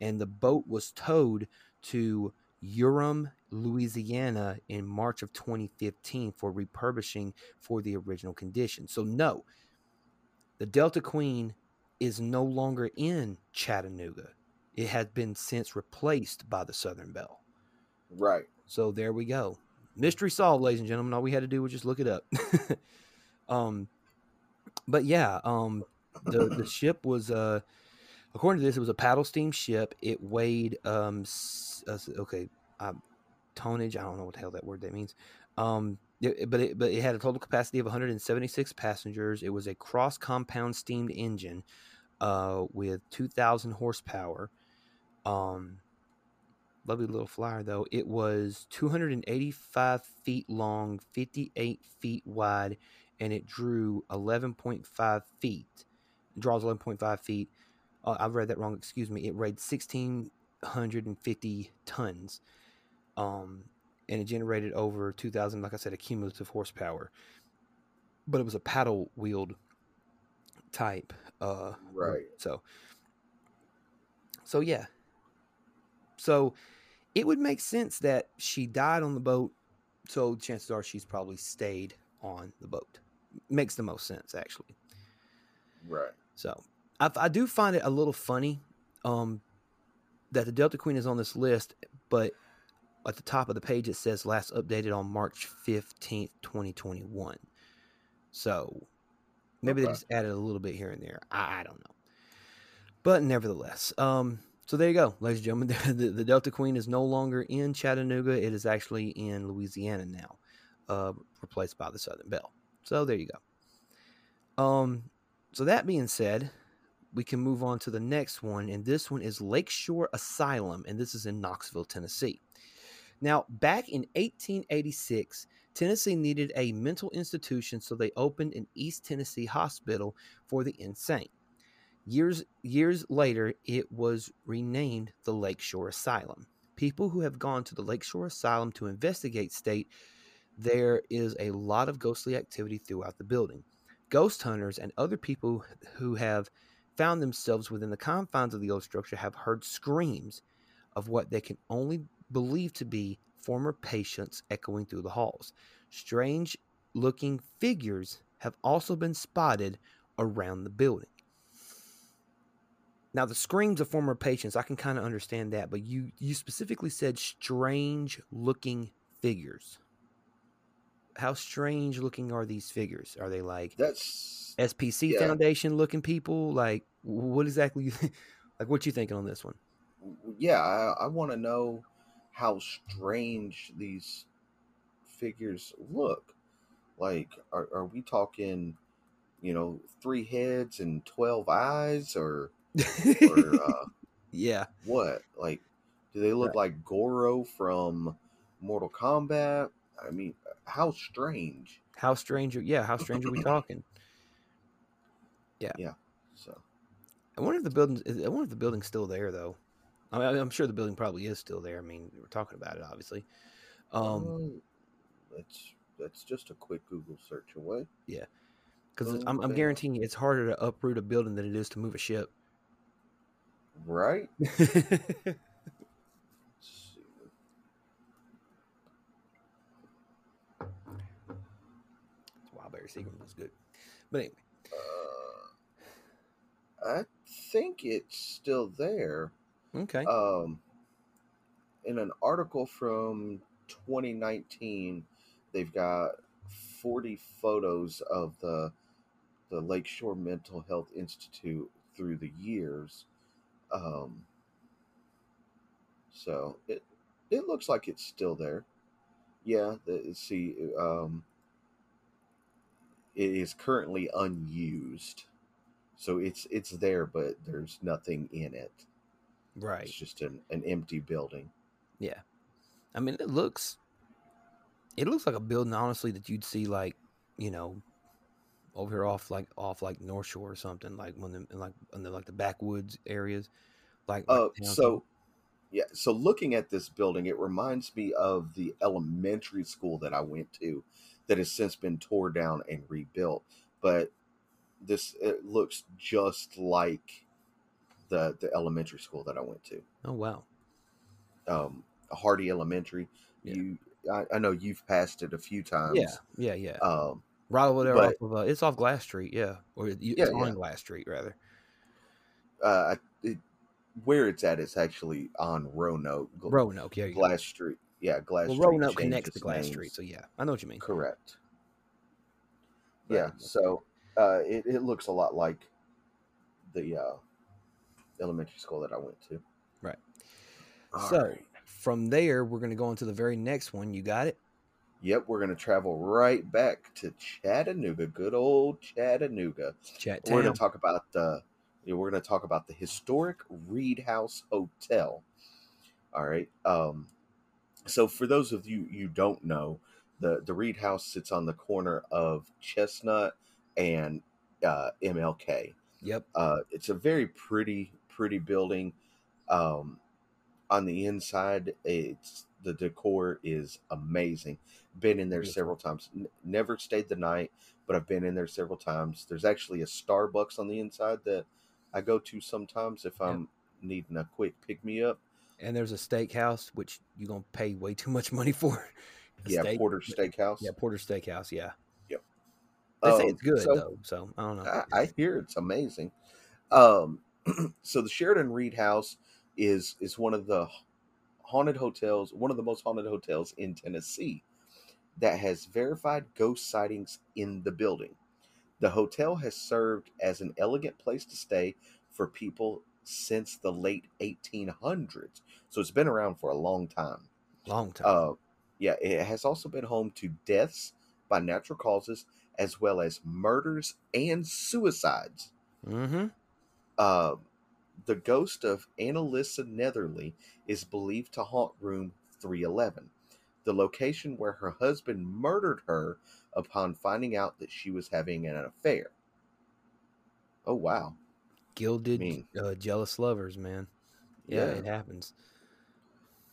And the boat was towed to Urim, Louisiana in March of 2015 for repurposing for the original condition. So, no, the Delta Queen is no longer in Chattanooga. It has been since replaced by the Southern Belle. Right. So there we go. Mystery solved, ladies and gentlemen. All we had to do was just look it up. (laughs) um, but yeah, um, the the ship was uh, according to this, it was a paddle steam ship. It weighed um, uh, okay, um, tonnage. I don't know what the hell that word that means. Um, it- but it but it had a total capacity of 176 passengers. It was a cross compound steamed engine, uh, with 2,000 horsepower. Um, lovely little flyer though. It was 285 feet long, 58 feet wide, and it drew 11.5 feet. Draws 11.5 feet. Uh, I've read that wrong. Excuse me. It weighed 1,650 tons, um, and it generated over 2,000, like I said, a cumulative horsepower. But it was a paddle wheeled type. Uh, Right. so, so yeah. So, it would make sense that she died on the boat. So chances are she's probably stayed on the boat. Makes the most sense, actually. Right. So I, I do find it a little funny um, that the Delta Queen is on this list, but at the top of the page it says last updated on March 15th, 2021. So maybe they just added a little bit here and there. I, I don't know. But nevertheless, um, so there you go, ladies and gentlemen. (laughs) The, the, the Delta Queen is no longer in Chattanooga. It is actually in Louisiana now, uh, replaced by the Southern Belle. So there you go. Um, so that being said, we can move on to the next one, and this one is Lakeshore Asylum, and this is in Knoxville, Tennessee. Now, back in 1886, Tennessee needed a mental institution, so they opened an East Tennessee hospital for the insane. Years years later, it was renamed the Lakeshore Asylum. People who have gone to the Lakeshore Asylum to investigate state there is a lot of ghostly activity throughout the building. Ghost hunters and other people who have found themselves within the confines of the old structure have heard screams of what they can only believe to be former patients echoing through the halls. Strange looking figures have also been spotted around the building. Now, the screams of former patients, I can kind of understand that, but you you specifically said strange looking figures. How strange looking are these figures? Are they like That's SPC Yeah. Foundation looking people? Like, what exactly? You (laughs) like, what you thinking on this one? yeah. I, I want to know how strange these figures look. Like, are are we talking, you know, three heads and twelve eyes, or or uh, (laughs) yeah, what? Like, do they look Right. like Goro from Mortal Kombat? I mean, how strange. how strange? Yeah, how strange are we (laughs) talking? Yeah. Yeah. So I wonder if the building. I wonder if the building's still there though. I mean, I'm sure the building probably is still there. I mean, we're talking about it, obviously. Um, um, that's that's just a quick Google search away. Yeah, because oh, I'm, I'm guaranteeing you it's harder to uproot a building than it is to move a ship. Right? (laughs) That's Let's see. Seagram was good, but anyway, Uh, I think it's still there. Okay. Um, in an article from 2019, they've got 40 photos of the the Lakeshore Mental Health Institute through the years. Um, so it it looks like it's still there. Yeah, the, see, um, it is currently unused, so it's it's there, but there's nothing in it. right. It's just an, an empty building. Yeah. I mean, it looks it looks like a building honestly that you'd see like, you know, over here off like off like North Shore or something like when the in like in the like the backwoods areas. Like, like Uh, so yeah, so looking at this building, it reminds me of the elementary school that I went to, that has since been tore down and rebuilt. But this it looks just like the the elementary school that I went to, Oh wow. um, Hardy Elementary. Yeah. You, I, I know you've passed it a few times. Yeah, yeah, yeah. Um, right over there but- off of uh, it's off Glass Street, yeah. Or it's Yeah, on yeah. Glass Street rather. uh, it, where it's at is actually on Roanoke, Roanoke, yeah. yeah. Glass Street. Yeah, Glass Well, Street. Roanoke connects to Glass names. Street, so yeah, I know what you mean. Correct. Right. Yeah, so uh, it, it looks a lot like the uh, elementary school that I went to. Right. All so right. from there, we're going to go into the very next one. You got it? Yep, we're going to travel right back to Chattanooga, good old Chattanooga. Chat We're going to talk about the we're going to talk about the historic Read House Hotel. All right. Um, so for those of you you don't know, the the Read House sits on the corner of Chestnut and uh, MLK. Yep. Uh, it's a very pretty, pretty building. Um, on the inside, it's the decor is amazing. Been in there several times. N- never stayed the night, but I've been in there several times. There's actually a Starbucks on the inside that I go to sometimes if I'm needing a quick pick me up. And there's a steakhouse, which you're going to pay way too much (laughs) money for. Yeah, steak- Porter Steakhouse. Yeah, Porter Steakhouse. Yeah. Yep. They say Um, it's good, so- though. So I don't know. I, I hear it's amazing. Um, (clears throat) so the Sheraton Read House is is one of the haunted hotels, one of the most haunted hotels in Tennessee, that has verified ghost sightings in the building. The hotel has served as an elegant place to stay for people since the late 1800s. So it's been around for a long time. Long time. Uh, yeah, it has also been home to deaths by natural causes as well as murders and suicides. mm-hmm. Uh, the ghost of Annalisa Netherly is believed to haunt room 311, the location where her husband murdered her upon finding out that she was having an affair. Oh, wow. Gilded, mean- uh, jealous lovers, man. Yeah, Yeah. it happens.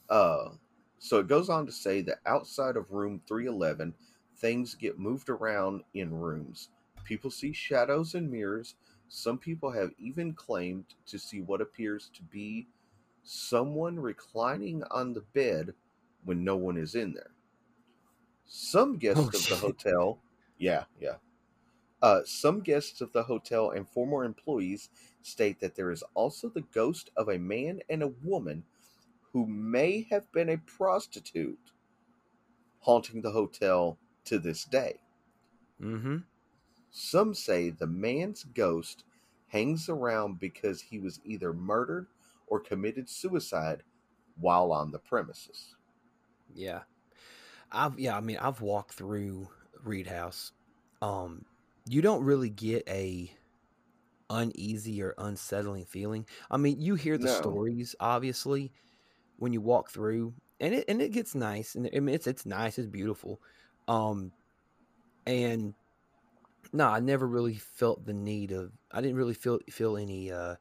Uh, so it goes on to say that outside of room 311, things get moved around in rooms. People see shadows and mirrors. Some people have even claimed to see what appears to be someone reclining on the bed when no one is in there. Some (laughs) guests Oh, of the shit. hotel, yeah, yeah. Uh, some guests of the hotel and former employees state that there is also the ghost of a man and a woman who may have been a prostitute haunting the hotel to this day. Mm-hmm. Some say the man's ghost hangs around because he was either murdered or committed suicide while on the premises. Yeah. I've yeah, I mean I've walked through Read House. Um you don't really get a uneasy or unsettling feeling. I mean, you hear the No. stories obviously when you walk through and it and it gets nice and I mean it's it's nice, it's beautiful. Um and no, I never really felt the need of I didn't really feel feel any uh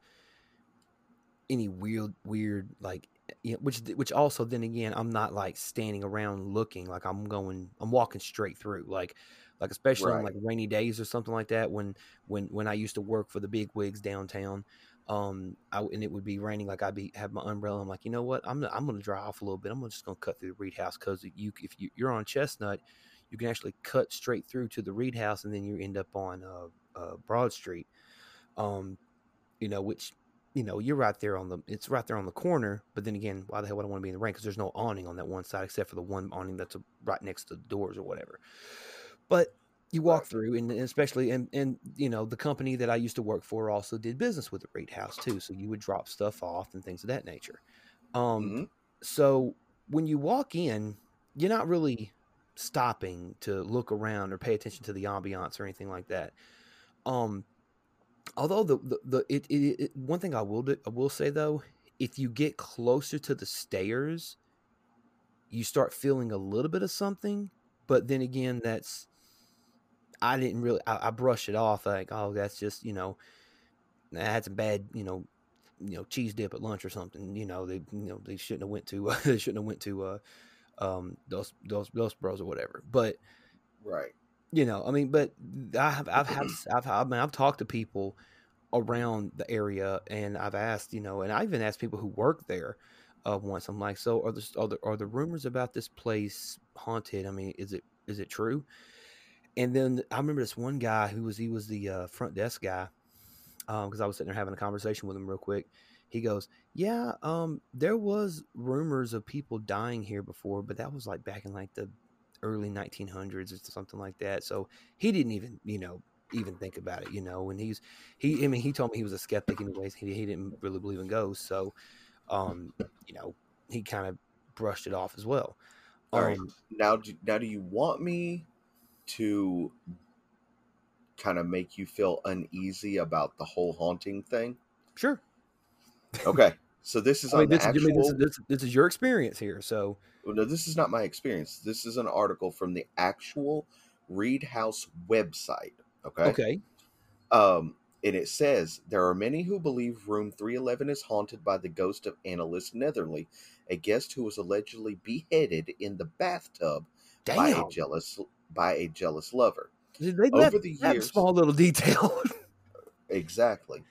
any weird weird like you know, which which also then again I'm not like standing around looking like I'm going I'm walking straight through like like especially on like rainy days or something like that when when when I used to work for the big wigs downtown um I, and it would be raining like I'd be have my umbrella I'm like you know what I'm I'm gonna dry off a little bit I'm just gonna cut through the Read House because you if you, you're on Chestnut you can actually cut straight through to the Read House and then you end up on uh, uh Broad Street um you know, which you know you're right there on the it's right there on the corner. But then again, why the hell would I want to be in the rain? Because there's no awning on that one side except for the one awning that's right next to the doors or whatever. But you walk through, and especially and and you know the company that I used to work for also did business with the Read House too. So you would drop stuff off and things of that nature. Um, Mhm. so when you walk in, you're not really stopping to look around or pay attention to the ambiance or anything like that. Um, although the the, the it, it, it one thing I will do, I will say though, if you get closer to the stairs, you start feeling a little bit of something. But then again, that's I didn't really I, I brush it off like oh that's just you know I had some bad you know you know cheese dip at lunch or something you know they you know they shouldn't have went to (laughs) they shouldn't have went to uh um those those those bros or whatever but Right. you know i mean but i have i've had i've i mean i've talked to people around the area and i've asked you know and i even asked people who work there uh once. I'm like so are the are the, are the rumors about this place haunted? I mean is it is it true and then i remember this one guy who was he was the uh, front desk guy because i was sitting there having a conversation with him real quick. He goes yeah um there was rumors of people dying here before but that was like back in like the early 1900s or something like that. So he didn't even you know even think about it you know and he's he i mean he told me he was a skeptic anyways. He, he didn't really believe in ghosts. So um you know he kind of brushed it off as well. All right. um Now, do, now, do you want me to kind of make you feel uneasy about the whole haunting thing? sure Okay. So this is I mean, this, is, actual. mean, this, is, this, this is your experience here so well, no, this is not my experience. This is an article from the actual Read House website. Okay. okay Um, and it says there are many who believe room 311 is haunted by the ghost of Annalise Netherly, a guest who was allegedly beheaded in the bathtub by a jealous by a jealous lover. they left Over the years, small little detail (laughs) exactly.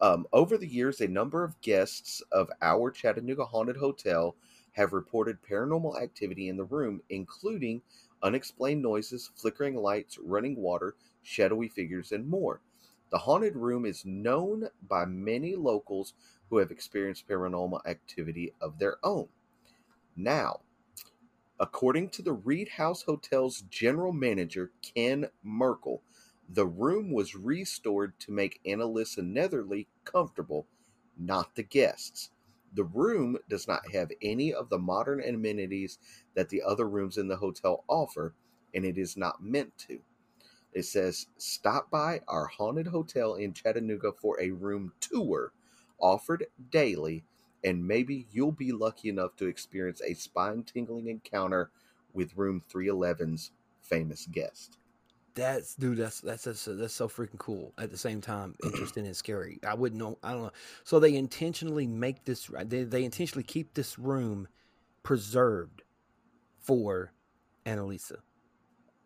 Um, over the years, a number of guests of our Chattanooga Haunted Hotel have reported paranormal activity in the room, including unexplained noises, flickering lights, running water, shadowy figures, and more. The haunted room is known by many locals who have experienced paranormal activity of their own. Now, according to the Read House Hotel's general manager, Ken Merkel, the room was restored to make Annalisa Netherly comfortable, not the guests. The room does not have any of the modern amenities that the other rooms in the hotel offer, and it is not meant to. It says, Stop by our haunted hotel in Chattanooga for a room tour offered daily, and maybe you'll be lucky enough to experience a spine tingling encounter with room 311's famous guest. That's dude. That's that's that's, that's so freaking cool. At the same time, (clears throat) interesting and scary. I wouldn't know. I don't know. So they intentionally make this. They they intentionally keep this room preserved for Annalisa.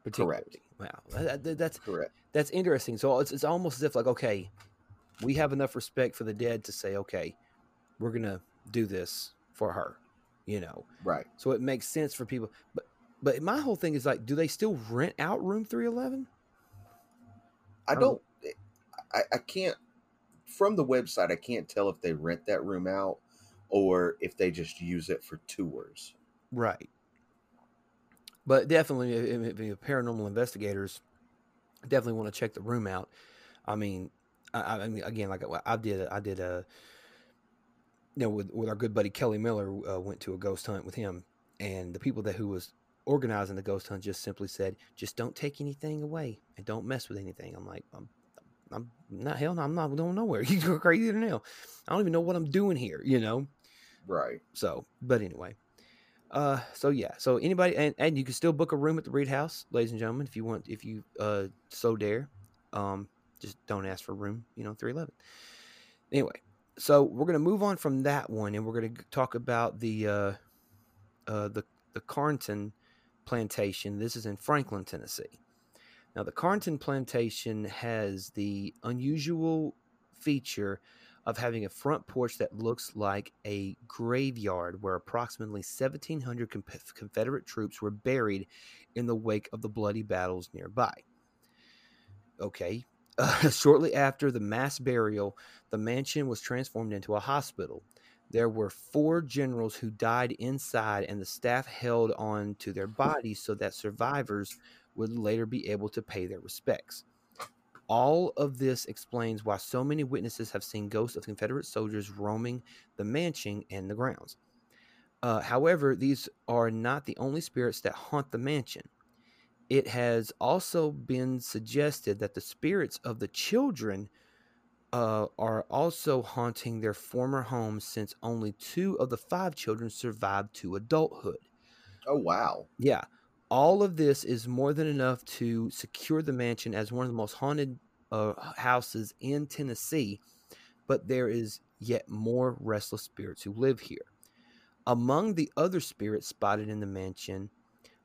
Particularly. Wow. That- that- that's Correct. that's interesting. So it's it's almost as if like okay, we have enough respect for the dead to say okay, we're gonna do this for her. You know. Right. So it makes sense for people. But but my whole thing is like, do they still rent out room three eleven? I don't. I, I can't. From the website, I can't tell if they rent that room out or if they just use it for tours. Right. But definitely, if, if if paranormal investigators definitely want to check the room out. I mean, I, I mean, again, like I did, I did a, you know, with with our good buddy Kelly Miller, uh, went to a ghost hunt with him, and the people that who was organizing the ghost hunt just simply said, just don't take anything away and don't mess with anything. I'm like, I'm, I'm not hell, no, I'm not going nowhere. (laughs) You're crazy than hell. I don't even know what I'm doing here, you know. Right. So, but anyway, uh, so yeah, so anybody, and, and you can still book a room at the Read House, ladies and gentlemen, if you want, if you uh so dare. Um, just don't ask for room, you know, three eleven. Anyway, so we're gonna move on from that one, and we're gonna talk about the uh, uh, the the Carnton plantation. This is in Franklin, Tennessee. Now, the Carnton plantation has the unusual feature of having a front porch that looks like a graveyard where approximately 1,700 Conf- Confederate troops were buried in the wake of the bloody battles nearby. Okay, Uh, (laughs) shortly after the mass burial, the mansion was transformed into a hospital. There were four generals who died inside, and the staff held on to their bodies so that survivors would later be able to pay their respects. All of this explains why so many witnesses have seen ghosts of Confederate soldiers roaming the mansion and the grounds. Uh, however, these are not the only spirits that haunt the mansion. It has also been suggested that the spirits of the children uh, are also haunting their former homes since only two of the five children survived to adulthood. Oh wow! Yeah, all of this is more than enough to secure the mansion as one of the most haunted uh, houses in Tennessee. But there is yet more restless spirits who live here. Among the other spirits spotted in the mansion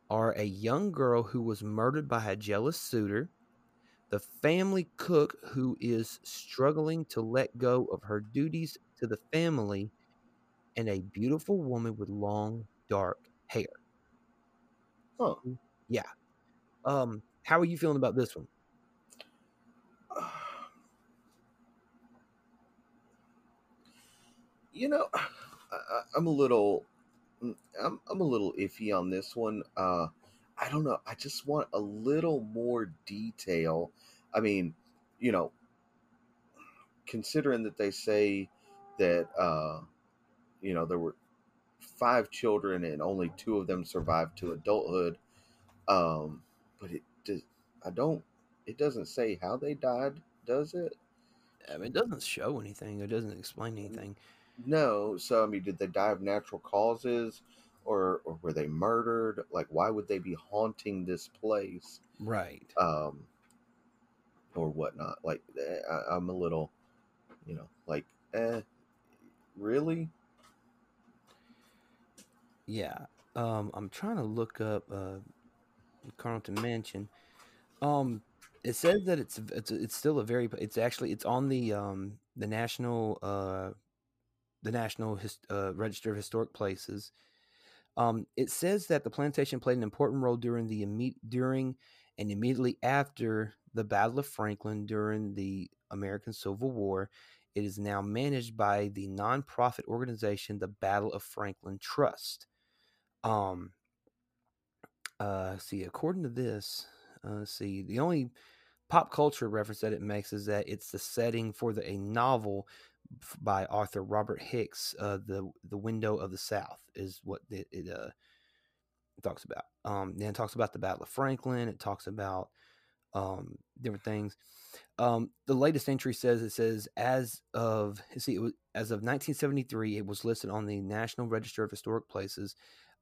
are a young girl who was murdered by a jealous suitor, the family cook who is struggling to let go of her duties to the family, and a beautiful woman with long, dark hair. Huh. Yeah. Um, how are you feeling about this one? (sighs) You know, (sighs) I, I'm a little, I'm, I'm a little iffy on this one. Uh, I don't know. I just want a little more detail. I mean, you know, considering that they say that, uh, you know, there were five children and only two of them survived to adulthood. Um, but it does, I don't, it doesn't say how they died, does it? I mean, it doesn't show anything. It doesn't explain anything. No. So, I mean, did they die of natural causes or, or were they murdered? Like, why would they be haunting this place? Right. Um, or whatnot. Like, eh, I, I'm a little, you know, like, eh, really? Yeah. Um, I'm trying to look up uh, Carnton Mansion. Um, it says that it's it's it's still a very it's actually it's on the um the national uh the national His, uh, register of historic places. Um, it says that the plantation played an important role during the imme- during and immediately after the Battle of Franklin during the American Civil War. It is now managed by the nonprofit organization, the Battle of Franklin Trust. Um, uh, see, according to this, uh, see, the only pop culture reference that it makes is that it's the setting for the, a novel by Arthur Robert Hicks, uh, the the Widow of the South is what it, it uh, talks about. Um, then it talks about the Battle of Franklin. It talks about um, different things. Um, the latest entry says it says as of see was, as of 1973, it was listed on the National Register of Historic Places.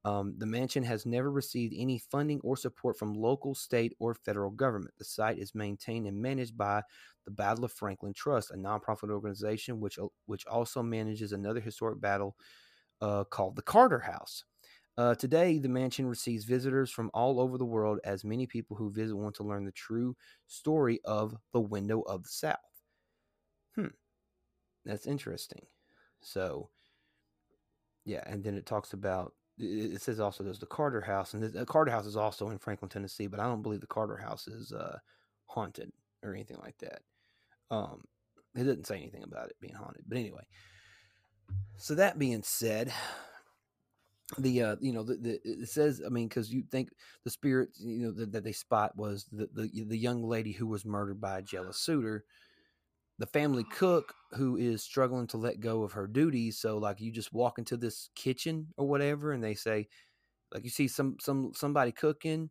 Um, the mansion has never received any funding or support from local, state, or federal government. The site is maintained and managed by the Battle of Franklin Trust, a nonprofit organization which which also manages another historic battle uh, called the Carter House. Uh, today, the mansion receives visitors from all over the world, as many people who visit want to learn the true story of the Widow of the South. Hmm, that's interesting. So, yeah, and then it talks about it says also there's the Carter House, and the Carter House is also in Franklin, Tennessee, but I don't believe the Carter House is uh, haunted or anything like that. Um, it didn't say anything about it being haunted, but anyway. So that being said, the uh, you know the, the it says I mean because you think the spirits you know that, that they spot was the, the the young lady who was murdered by a jealous suitor the family cook who is struggling to let go of her duties. So like you just walk into this kitchen or whatever, and they say, like you see some some somebody cooking,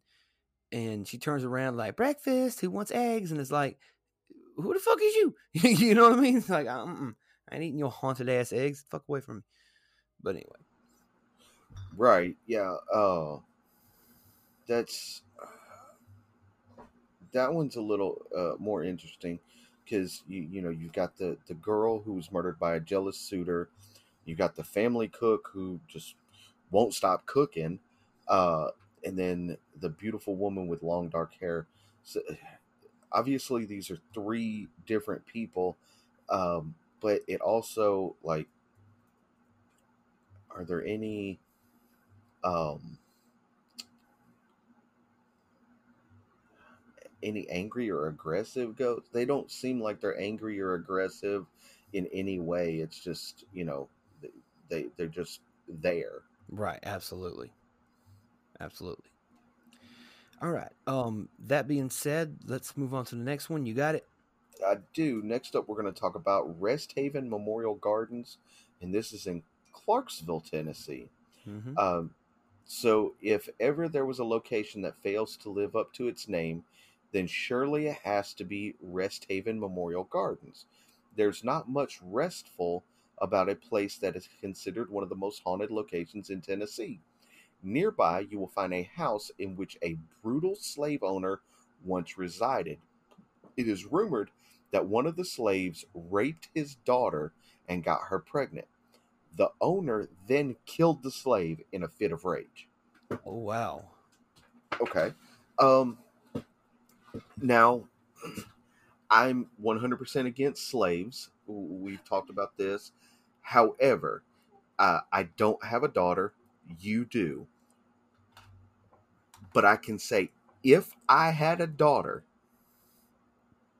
and she turns around like breakfast. Who wants eggs? And it's like, who the fuck is you? (laughs) you know what I mean? It's like I'm, I ain't eating your haunted ass eggs. Fuck away from me. But anyway, right? Yeah. Uh, that's that one's a little uh, more interesting because you you know you've got the the girl who was murdered by a jealous suitor, you got the family cook who just won't stop cooking, uh, and then the beautiful woman with long dark hair. So, (sighs) obviously, these are three different people, um, but it also like, are there any? Um, any angry or aggressive goats. They don't seem like they're angry or aggressive in any way. It's just you know they they're just there. Right. Absolutely. Absolutely. All right. Um. That being said, let's move on to the next one. You got it. I do. Next up, we're going to talk about Rest Haven Memorial Gardens, and this is in Clarksville, Tennessee. Mm-hmm. Um, so, if ever there was a location that fails to live up to its name, then surely it has to be Rest Haven Memorial Gardens. There's not much restful about a place that is considered one of the most haunted locations in Tennessee. Nearby, you will find a house in which a brutal slave owner once resided. It is rumored that one of the slaves raped his daughter and got her pregnant. The owner then killed the slave in a fit of rage. Oh wow. Okay. Um now I'm 100% against slaves. We've talked about this. However, uh, I don't have a daughter. You do. But I can say if I had a daughter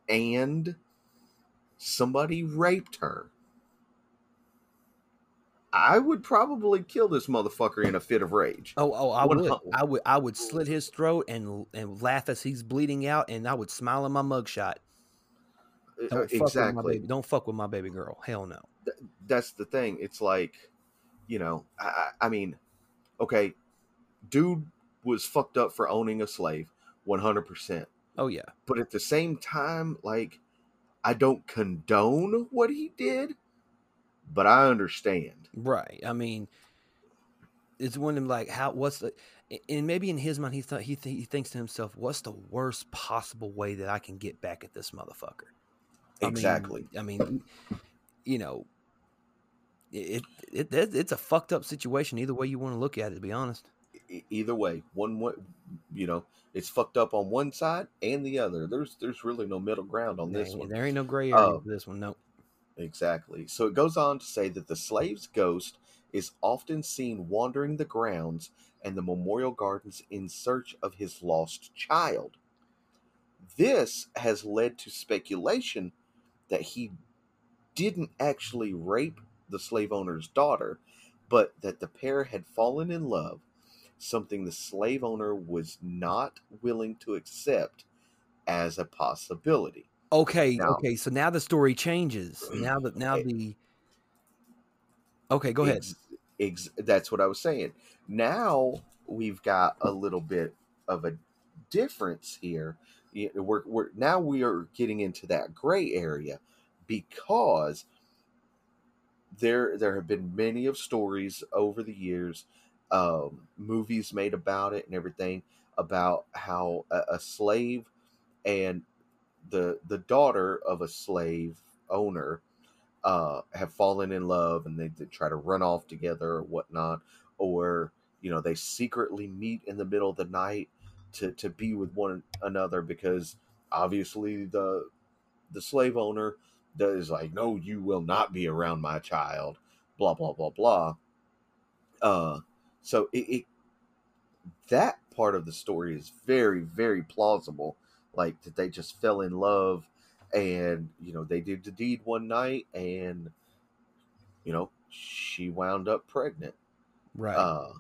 and somebody raped her, I would probably kill this motherfucker in a fit of rage. Oh, oh, I would, I would, I would slit his throat and and laugh as he's bleeding out, and I would smile in my mugshot. Uh, Don't fuck exactly. Don't fuck with my baby girl. Hell no. that's the thing. It's like, you know, I, I I mean, okay, dude was fucked up for owning a slave, one hundred percent. Oh yeah. But at the same time, like, I don't condone what he did, but I understand. Right. I mean, it's one of them like how what's the and maybe in his mind he thought he th- he thinks to himself, what's the worst possible way that I can get back at this motherfucker? I mean- Exactly. I mean, you know, it, it it it's a fucked up situation either way you want to look at it. To be honest. Either way, one way, you know, it's fucked up on one side and the other. There's there's really no middle ground on this one. There ain't no gray area Uh, for this one. No. Exactly. So it goes on to say that the slave's ghost is often seen wandering the grounds and the memorial gardens in search of his lost child. This has led to speculation that he didn't actually rape the slave owner's daughter, but that the pair had fallen in love, something the slave owner was not willing to accept as a possibility. Okay, Now- okay. So now the story changes. (clears throat) Now that now Okay. the Okay, go ahead. Ex- ex- that's what I was saying. Now we've got a little bit of a difference here. We're, we're now we are getting into that gray area because there there have been many of stories over the years, um, movies made about it and everything about how a, a slave and the the daughter of a slave owner uh, have fallen in love and they, they try to run off together or whatnot, or you know they secretly meet in the middle of the night to to be with one another because obviously the the slave owner does like no you will not be around my child blah blah blah blah. Uh so it, it that part of the story is very very plausible like that they just fell in love and you know they did the deed one night and you know she wound up pregnant Right. uh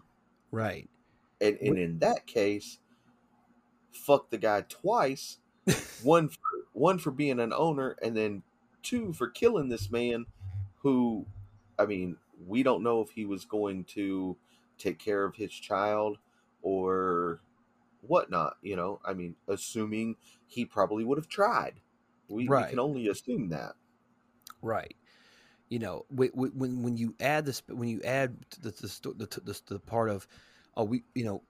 right. and, and in that case fuck the guy twice (laughs) one for, one for being an owner and then two for killing this man who i mean we don't know if he was going to take care of his child or whatnot you know i mean assuming he probably would have tried we, we can only assume that Right. You know, wh- wh- when when you add this, when you add the the, the, the, the part of, oh, we, you know,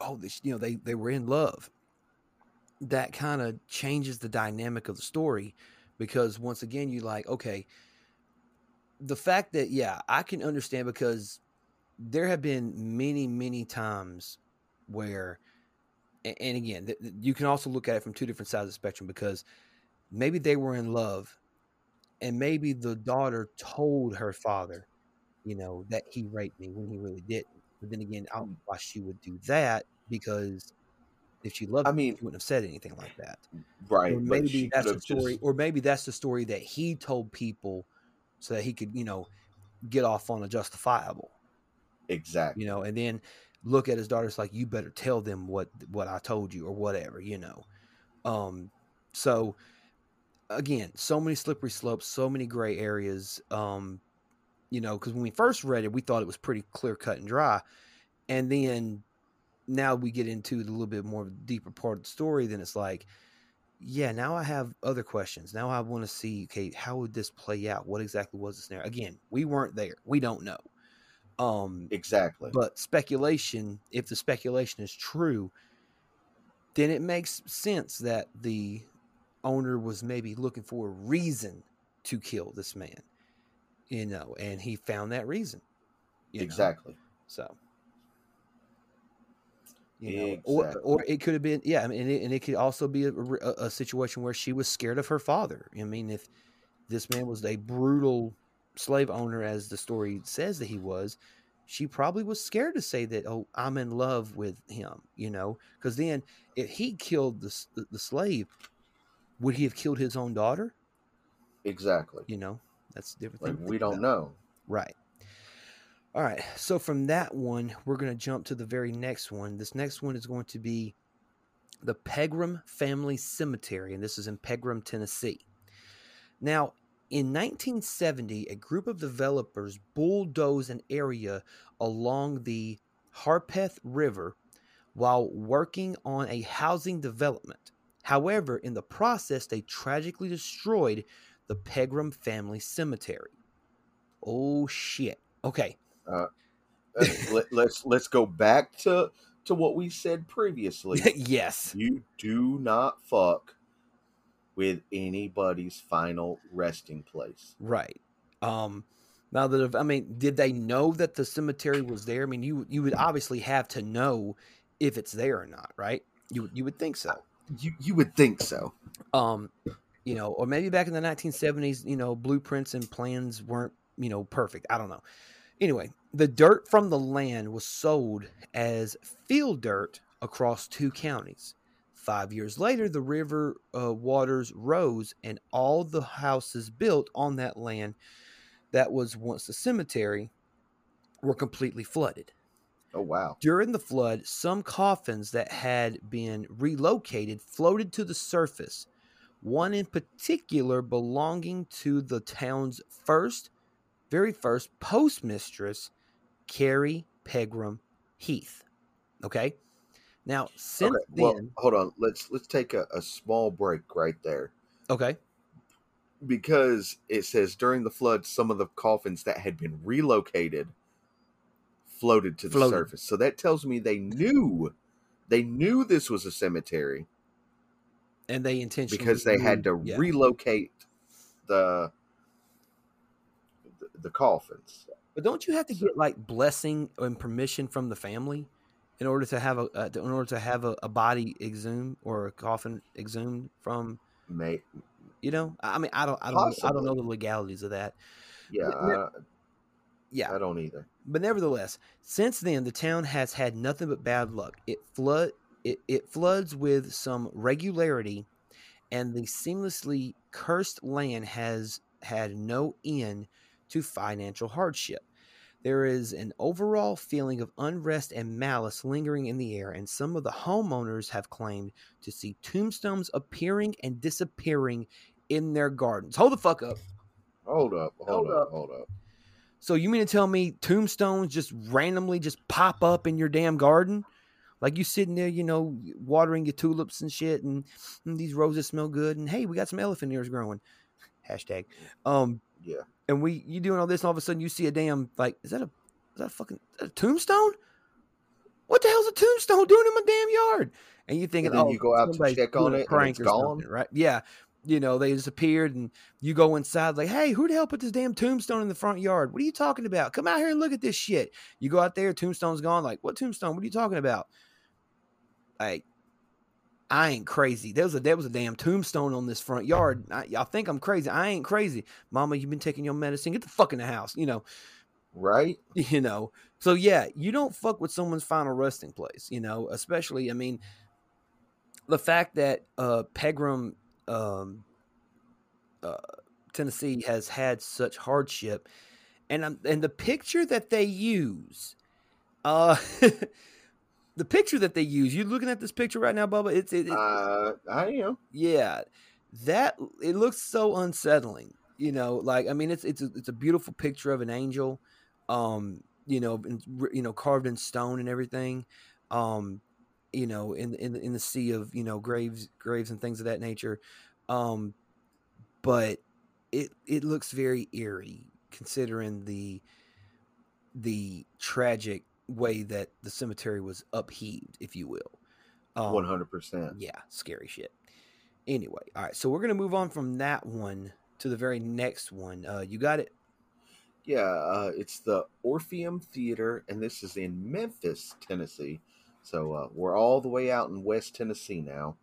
oh, this, you know, they they were in love. That kind of changes the dynamic of the story, because once again, you like, okay, the fact that yeah, I can understand because there have been many many times where, a- and again, th- you can also look at it from two different sides of the spectrum because maybe they were in love and maybe the daughter told her father, you know, that he raped me when he really didn't. But then again, I don't know why she would do that because If she loved I him, mean- she wouldn't have said anything like that. right. or maybe that's the story, just or maybe that's the story that he told people so that he could, you know, get off on a justifiable, exactly. you know, and then look at his daughters like, you better tell them what what I told you or whatever, you know. Um, so again, so many slippery slopes, so many gray areas. Um, you know, because when we first read it, we thought it was pretty clear cut and dry, and then now we get into the little bit more deeper part of the story. Then it's like, yeah, now I have other questions. Now I want to see, okay, how would this play out? What exactly was the scenario? Again, we weren't there. We don't know. Um, Exactly. but speculation, if the speculation is true, then it makes sense that the owner was maybe looking for a reason to kill this man, you know, and he found that reason. you know? exactly. So, you know, or or it could have been, yeah. I mean, and it, and it could also be a, a, a situation where she was scared of her father. I mean, if this man was a brutal slave owner, as the story says that he was, she probably was scared to say that. Oh, I'm in love with him. You know, because then if he killed the, the slave, would he have killed his own daughter? Exactly. You know, that's a different. Like thing we don't about. know. Right. All right. So from that one, we're going to jump to the very next one. This next one is going to be the Pegram Family Cemetery, and this is in Pegram, Tennessee. Now, in 1970, a group of developers bulldozed an area along the Harpeth River while working on a housing development. However, in the process, they tragically destroyed the Pegram Family Cemetery. Oh shit. Okay. Uh, (laughs) let, let's let's go back to to what we said previously. (laughs) yes. you do not fuck with anybody's final resting place. Right. Um now that I mean, did they know that the cemetery was there? I mean, you you would obviously have to know if it's there or not, right? You would- you would think so. You you would think so. Um, you know, or maybe back in the 1970s, you know, blueprints and plans weren't, you know, perfect. I don't know. Anyway, the dirt from the land was sold as field dirt across two counties. Five years later, the river uh, waters rose, and all the houses built on that land that was once the cemetery were completely flooded. Oh wow. During the flood, some coffins that had been relocated floated to the surface, one in particular belonging to the town's first, very first postmistress, Carrie Pegram Heath. Okay? Now, since okay, well, then, hold on. Let's let's take a, a small break right there okay, because it says during the flood, some of the coffins that had been relocated floated to the Floated. surface. So that tells me they knew they knew this was a cemetery and they intentionally because they had to yeah. relocate the the, the coffins. But don't you have to get like blessing and permission from the family in order to have a uh, in order to have a, a body exhumed or a coffin exhumed from May, you know? I mean, I don't I don't know, I don't know the legalities of that. yeah, I, Yeah, I don't either. but nevertheless, since then the town has had nothing but bad luck. It flood it, it floods with some regularity, and the seamlessly cursed land has had no end to financial hardship. There is an overall feeling of unrest and malice lingering in the air, and some of the homeowners have claimed to see tombstones appearing and disappearing in their gardens. Hold the fuck up. Hold up, hold, Hold up, up. hold up. So you mean to tell me tombstones just randomly just pop up in your damn garden? Like you sitting there, you know, watering your tulips and shit, and, "Mm, these roses smell good, and hey, we got some elephant ears growing. Hashtag. Um, Yeah, and we you doing all this, and all of a sudden you see a damn like, is that a is that a fucking that a tombstone? What the hell's a tombstone doing in my damn yard? And you thinking, And then oh, you go out to check on it and it's gone? right? Yeah, you know they disappeared, and you go inside like, hey, who the hell put this damn tombstone in the front yard? What are you talking about? Come out here and look at this shit. You go out there, tombstone's gone. Like, what tombstone? What are you talking about? Like, I ain't crazy. There was a there was a damn tombstone on this front yard. I, y'all think I'm crazy? I ain't crazy, Mama. You've been taking your medicine. Get the fuck in the house. You know, right. (laughs) you know. So yeah, you don't fuck with someone's final resting place. You know, especially I mean, the fact that uh, Pegram, um, uh, Tennessee, has had such hardship, and um, and the picture that they use, uh, (laughs) the picture that they use. You looking at this picture right now, Bubba? It's it, it Uh, I am. yeah, that it looks so unsettling. You know, like I mean, it's it's a, it's a beautiful picture of an angel, um, you know, in, you know, carved in stone and everything, um, you know, in in in the sea of you know graves graves and things of that nature, um, but it it looks very eerie considering the the tragic way that the cemetery was upheaved, if you will. Um, One hundred percent. yeah, scary shit. Anyway, all right, so we're gonna move on from that one to the very next one. Uh, you got it. Yeah, uh, it's the Orpheum Theater, and this is in Memphis, Tennessee. So uh, we're all the way out in West Tennessee now.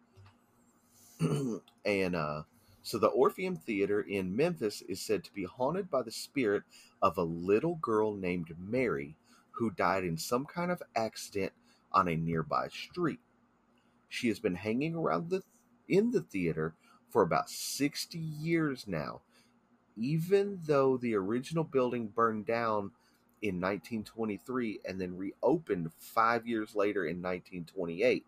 (clears throat) and uh, so the Orpheum Theater in Memphis is said to be haunted by the spirit of a little girl named Mary who died in some kind of accident on a nearby street. She has been hanging around the in the theater for about 60 years now even though the original building burned down in 1923 and then reopened five years later in 1928.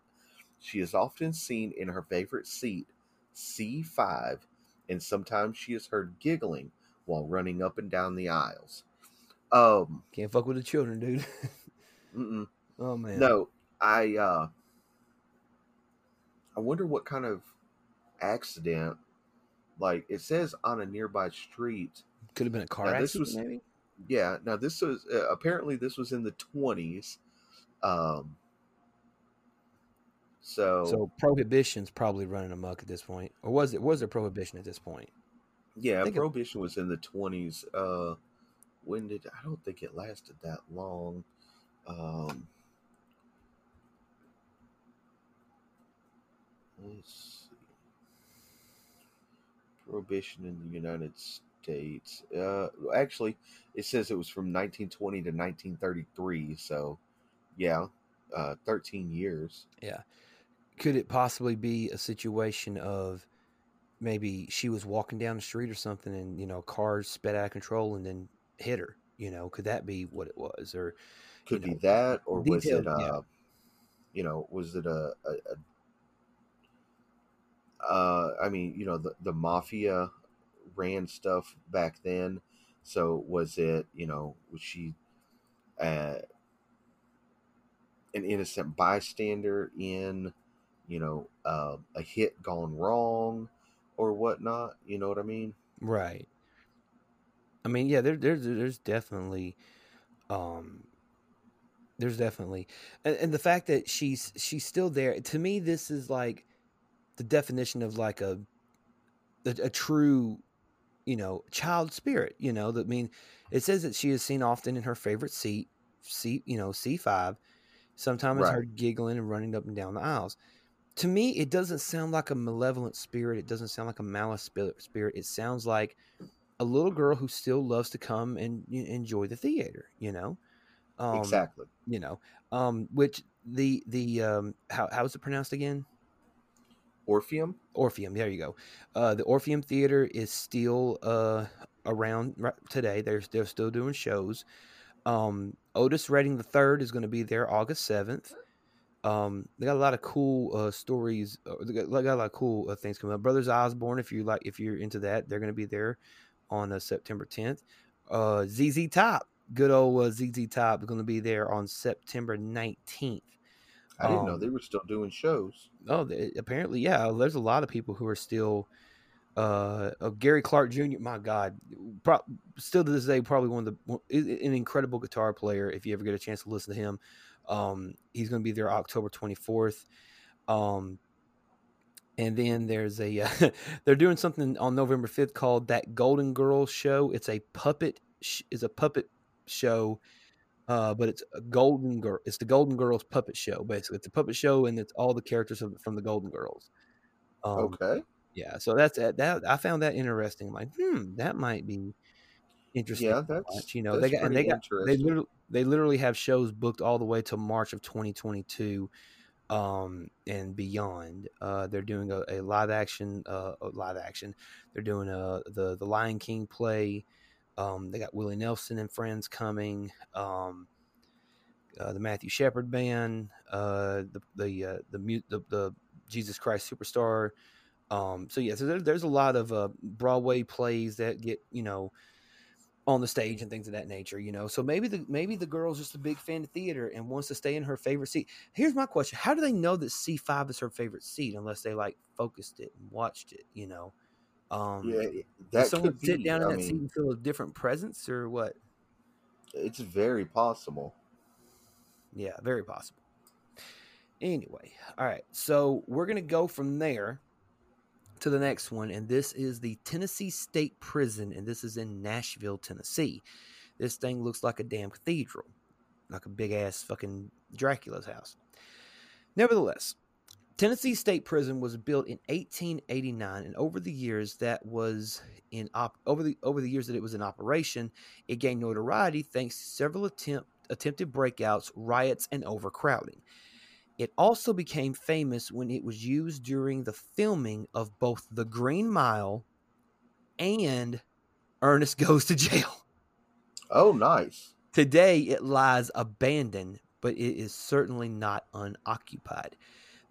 She is often seen in her favorite seat, C5, and sometimes she is heard giggling while running up and down the aisles. Um, Can't fuck with the children, dude. (laughs) mm-mm. oh man. no, I uh, I wonder what kind of accident. Like it says on a nearby street. could have been a car Now, this accident. was- maybe. Yeah, now this was uh, apparently this was in the twenties. Um, so, So prohibition's probably running amok at this point, or was it? Was there prohibition at this point? yeah, think it- prohibition was in the twenties. Uh, when did I don't think it lasted that long. Um, let's see. Prohibition in the United States. Uh, actually, it says it was from 1920 to 1933. So, yeah, uh, 13 years. Yeah. Could it possibly be a situation of maybe she was walking down the street or something, and you know, cars sped out of control and then hit her? You know, could that be what it was? Or Could be know, that, or was it, uh, yeah. you know, was it a, a, a uh, I mean, you know, the the mafia ran stuff back then. So was it, you know, was she uh, an innocent bystander in, you know, uh, a hit gone wrong or whatnot? You know what I mean? Right. I mean, yeah, there, there's there's definitely, um, there's definitely, and, and the fact that she's she's still there. To me, this is like the definition of like a a, a true, you know, child spirit. You know, that I mean, it says that she is seen often in her favorite seat, seat, you know, C five. Sometimes it's her giggling and running up and down the aisles. To me, it doesn't sound like a malevolent spirit. It doesn't sound like a malice spirit. It sounds like a little girl who still loves to come and enjoy the theater. You know, um, exactly. You know, um, which the the um, how how is it pronounced again? Orpheum? Orpheum. There you go. Uh, the Orpheum Theater is still uh, around right today. They're they're still doing shows. Um, Otis Redding the Third is going to be there August seventh. Um, they got a lot of cool uh, stories. Uh, they, got, they got a lot of cool uh, things coming up. Brothers Osborne, if you like, if you're into that, they're going to be there on uh, September 10th. Uh, ZZ Top, good old uh, ZZ Top, is going to be there on September 19th. I didn't know Um, they were still doing shows. Oh, they, apparently, yeah. There's a lot of people who are still. Uh, uh, Gary Clark Jr. My God, pro- still to this day, probably one of the one- i- i- an incredible guitar player. If you ever get a chance to listen to him, um, he's going to be there October 24th. Um, and then there's a uh, (laughs) they're doing something on November 5th called that Golden Girls show. It's a puppet sh- is a puppet show uh, but it's a Golden Girl. It's the Golden Girls puppet show. Basically, it's a puppet show, and it's all the characters of, from the Golden Girls. Um, okay. Yeah, so that's that. I found that interesting. I'm like, hmm, that might be interesting. Yeah, that's you know that's they got and they got they literally they literally have shows booked all the way to March of 2022. Um, and beyond. Uh, they're doing a, a live action, uh, live action. They're doing a the the Lion King play. Um, they got Willie Nelson and friends coming. Um, uh, the Matthew Shepard band, uh, the the, uh, the the the Jesus Christ Superstar. Um, so yeah, so there, there's a lot of uh, Broadway plays that get you know on the stage and things of that nature. You know, so maybe the maybe the girl's just a big fan of theater and wants to stay in her favorite seat. Here's my question: How do they know that C five is her favorite seat unless they like focused it and watched it? You know, um, Yeah, that someone could be. sit down in I that seat and feel a different presence or what? it's very possible. Yeah, very possible. Anyway, all right. So we're going to go from there to the next one. And this is the Tennessee State Prison. And this is in Nashville, Tennessee. This thing looks like a damn cathedral, like a big ass fucking Dracula's house. Nevertheless, Tennessee State Prison was built in 1889, and over the years that was in op- over the over the years that it was in operation, it gained notoriety thanks to several attempt attempted breakouts, riots, and overcrowding. It also became famous when it was used during the filming of both The Green Mile and Ernest (laughs) Goes to Jail. Oh, nice. Today it lies abandoned, but it is certainly not unoccupied.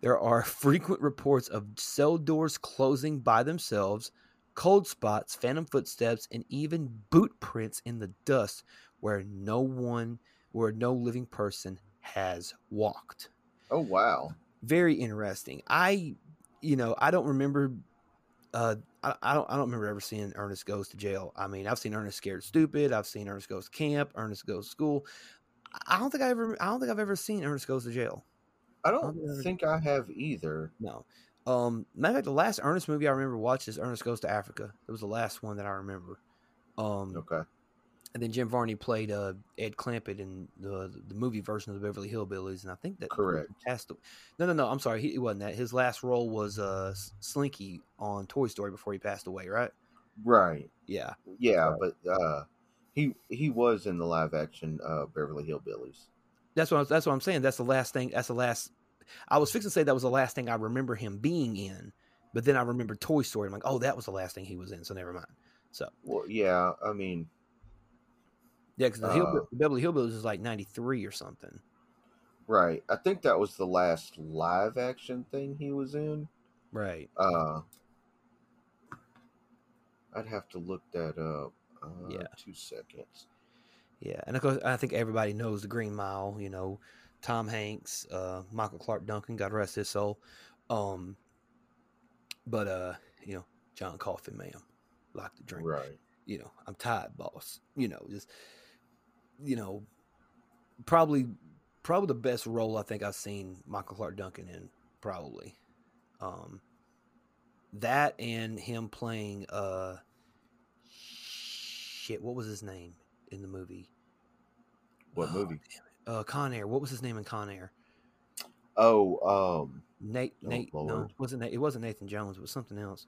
There are frequent reports of cell doors closing by themselves, cold spots, phantom footsteps, and even boot prints in the dust where no one, where no living person has walked. Oh, wow. Very interesting. I, you know, I don't remember. Uh, I, I don't. I don't remember ever seeing Ernest goes to jail. I mean, I've seen Ernest scared stupid. I've seen Ernest goes to camp. Ernest goes to school. I don't think I ever. I don't think I've ever seen Ernest goes to jail. I don't don't think I- think I have either. No. Um, matter of fact, the last Ernest movie I remember watching is Ernest Goes to Africa. It was the last one that I remember. Um, Okay. And then Jim Varney played uh, Jed Clampett in the the movie version of the Beverly Hillbillies, and I think that Correct. Passed. aw- No, no, no. I'm sorry. He it wasn't that. His last role was uh, Slinky on Toy Story before he passed away. Right? Right. Yeah. Yeah, Right. but uh, he he was in the live action uh, Beverly Hillbillies. That's what I that's what I'm saying. That's the last thing. That's the last. I was fixing to say that was the last thing I remember him being in, but then I remember Toy Story. I'm like, oh, that was the last thing he was in. So never mind. So Well, yeah, I mean, yeah, because the, Uh, the Beverly Hillbillies is like '93 or something. right. I think that was the last live action thing he was in. Right. Uh, I'd have to look that up. Uh, Yeah. Two seconds. Yeah, and of course, I think everybody knows the Green Mile. You know, Tom Hanks, uh, Michael Clarke Duncan, God rest his soul. Um, but uh, you know, John Coffey, ma'am, like to drink. Right. You know, I'm tired, boss. You know, just you know, probably probably the best role I think I've seen Michael Clarke Duncan in. Probably, um, that and him playing uh, shit. What was his name in the movie? What Oh, movie? Uh, Con Air. What was his name in Con Air? Oh, um, Nate. Oh, Nate. No, it wasn't. It wasn't Nathan Jones. It was something else.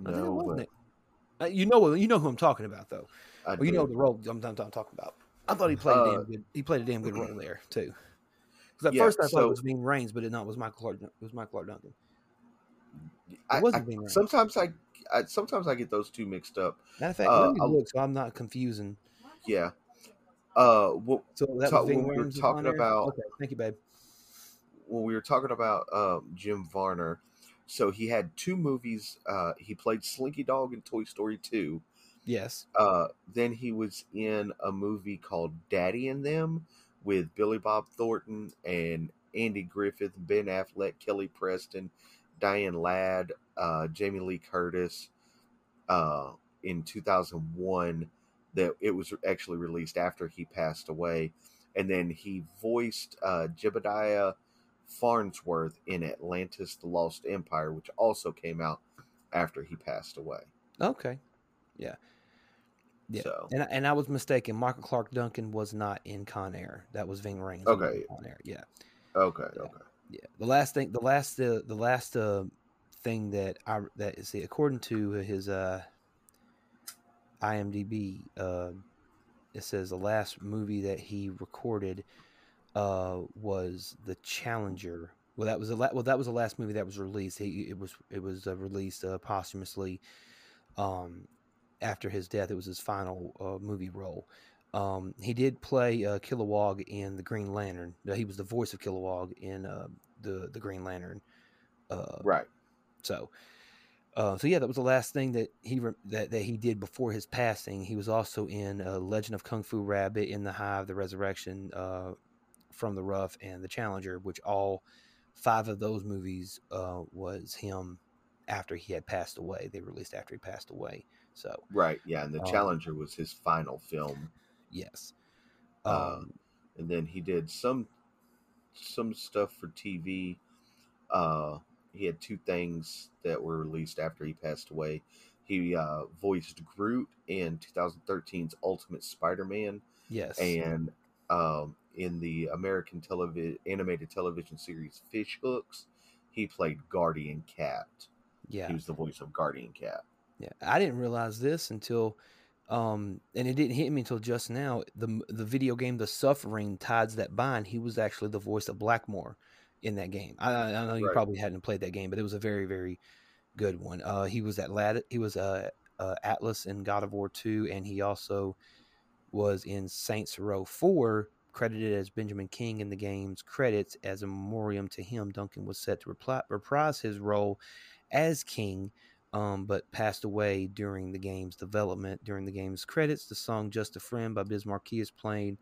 I think it no, was but Nate. Uh, you know. You know who I'm talking about, though. I Well, you know the role I'm, I'm, I'm talking about. I thought he played a Uh, damn good. He played a damn good role (clears throat) there too. Because at Yeah, first I thought it was Ving Rhames, but it not it was Michael Clarke. It was Michael Clarke Duncan. I, wasn't I- Ving Rhames. sometimes I, I sometimes I get those two mixed up. Matter of fact, Uh, let look so I'm not confusing. Yeah. Uh, what So that Ta- when we were talking about- Okay, thank you, babe. when we were talking about um, Jim Varney, so he had two movies. Uh, he played Slinky Dog in Toy Story 2. Yes. Uh, then he was in a movie called Daddy and Them with Billy Bob Thornton and Andy Griffith, Ben Affleck, Kelly Preston, Diane Ladd, uh, Jamie Lee Curtis uh, in 2001. That it was actually released after he passed away. And then he voiced uh, Jebediah Farnsworth in Atlantis the Lost Empire, which also came out after he passed away. Okay. Yeah. Yeah. So, And I, and I was mistaken. Michael Clarke Duncan was not in Con Air. That was Ving Rhames. Okay. Con Air. Yeah. okay, Yeah. okay. Yeah. The last thing, the last, uh, the last uh, thing that I that see according to his uh, IMDb, uh, it says the last movie that he recorded uh, was the Challenger. Well, that was the la- well that was the last movie that was released. He it was it was uh, released uh, posthumously um, after his death. It was his final uh, movie role. Um, he did play uh, Kilowog in the Green Lantern. Uh, He was the voice of Kilowog in uh, the the Green Lantern. Uh, Right. so, uh, so yeah, that was the last thing that he re- that that he did before his passing. He was also in uh, Legend of Kung Fu Rabbit, In the Hive, The Resurrection, uh, From the Rough, and The Challenger, which all five of those movies uh, was him after he had passed away. They released after he passed away. So Right. Yeah. And the Um, Challenger was his final film. yes, Uh, um, and then he did some some stuff for TV. Uh, he had two things that were released after he passed away. He uh, voiced Groot in 2013's Ultimate Spider-Man, yes, and um, in the American television animated television series Fish Hooks, he played Guardian Cat. yeah. He was the voice of Guardian Cat. Yeah, I didn't realize this until, um, and it didn't hit me until just now. the The video game The Suffering Ties That Bind. He was actually the voice of Blackmore in that game. I, I I know you Right. probably hadn't played that game, but it was a very very good one. Uh, he was at Lad. He was uh, uh, Atlas in God of War Two, and he also was in Saints Row Four. Credited as Benjamin King in the game's credits as a memoriam to him, Duncan was set to repli- reprise his role as King um, but passed away during the game's development. During the game's credits, the song Just a Friend by Biz Markie is playing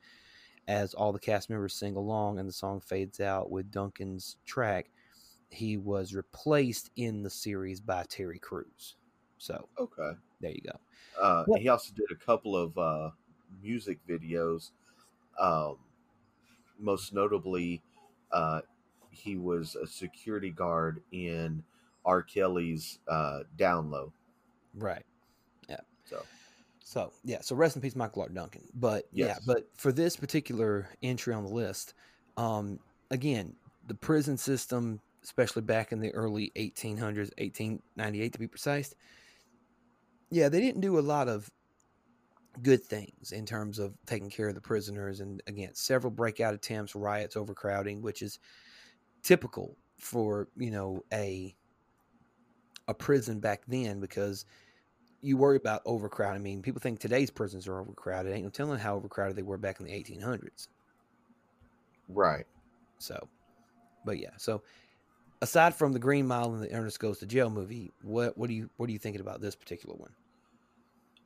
as all the cast members sing along and the song fades out with Duncan's track. He was replaced in the series by Terry Crews. So Okay. there you go. Uh. He also did a couple of uh, music videos. Um, most notably, uh, he was a security guard in R. Kelly's uh, Down Low. Right. Yeah. So, So yeah, so rest in peace, Michael Clarke Duncan. But yeah, but for this particular entry on the list, um, again, the prison system, especially back in the early 1800s, 1898 to be precise, yeah, they didn't do a lot of good things in terms of taking care of the prisoners. And again, several breakout attempts, riots, overcrowding, which is typical for you know a a prison back then because you worry about overcrowding. I mean, people think today's prisons are overcrowded. Ain't no telling how overcrowded they were back in the 1800s. right. So, but yeah. So, aside from the Green Mile and the Ernest Goes to Jail movie, what what do you what are you thinking about this particular one?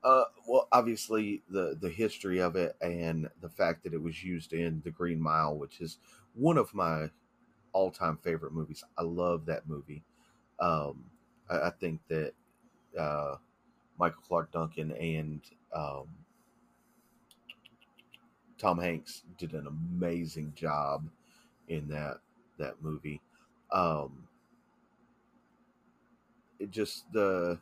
Uh, well, obviously the the history of it and the fact that it was used in The Green Mile, which is one of my all time favorite movies. I love that movie. Um, I, I think that uh, Michael Clarke Duncan and um, Tom Hanks did an amazing job in that that movie. Um, it just the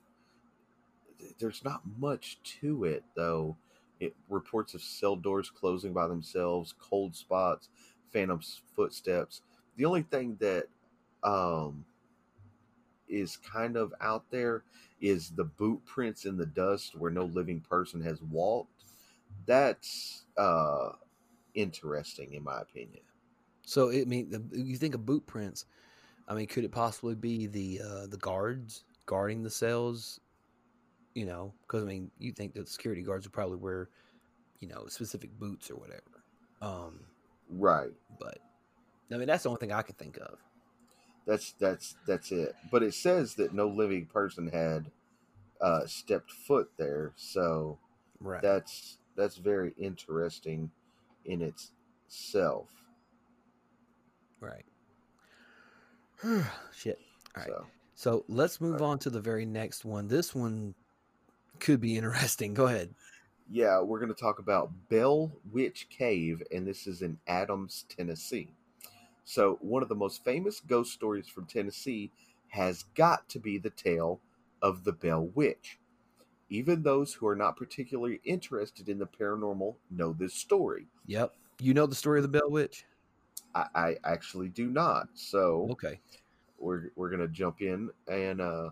there's not much to it though. It reports of cell doors closing by themselves, cold spots, phantom footsteps. The only thing that um, is kind of out there is the boot prints in the dust where no living person has walked. That's uh, interesting, in my opinion. So, I mean, you think of boot prints. I mean, could it possibly be the uh, the guards guarding the cells? You know, because I mean, you think that security guards would probably wear, you know, specific boots or whatever. Um, Right. but I mean, that's the only thing I can think of. That's that's that's it. But it says that no living person had uh, stepped foot there, so Right. that's that's very interesting in itself. right. (sighs) Shit. All right. So So let's move on to the very next one. This one could be interesting. Go ahead. yeah, we're going to talk about Bell Witch Cave, and this is in Adams, Tennessee. So one of the most famous ghost stories from Tennessee has got to be the tale of the Bell Witch. Even those who are not particularly interested in the paranormal know this story. Yep. You know the story of the Bell Witch? I, I actually do not. So Okay. we're we're gonna jump in and uh,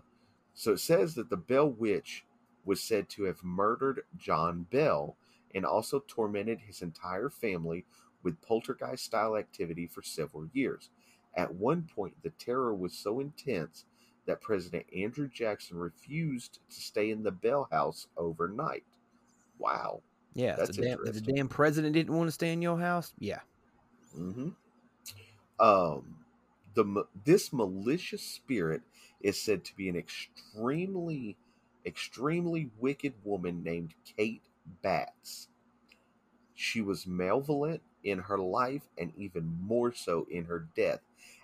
so it says that the Bell Witch was said to have murdered John Bell and also tormented his entire family with poltergeist style activity for several years. At one point, the terror was so intense that President Andrew Jackson refused to stay in the Bell House overnight. Wow. Yeah, That's the, damn, if the damn president didn't want to stay in your house, yeah. hmm Um, the this malicious spirit is said to be an extremely, extremely wicked woman named Kate Batts. She was malevolent in her life and even more so in her death,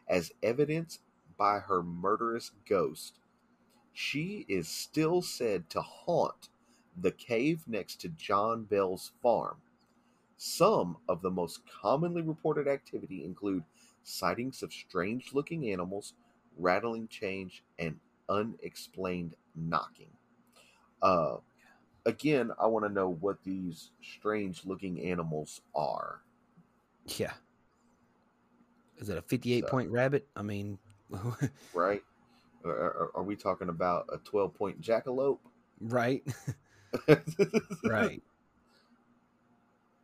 as evidenced by her murderous ghost. She is still said to haunt the cave next to John Bell's farm. Some of the most commonly reported activity include sightings of strange looking animals, rattling chains, and unexplained knocking. Uh, again, I want to know what these strange looking animals are. Yeah. Is it a 58 So- point rabbit? I mean, (laughs) right? Are, are, we talking about a 12 point jackalope? right? (laughs) right.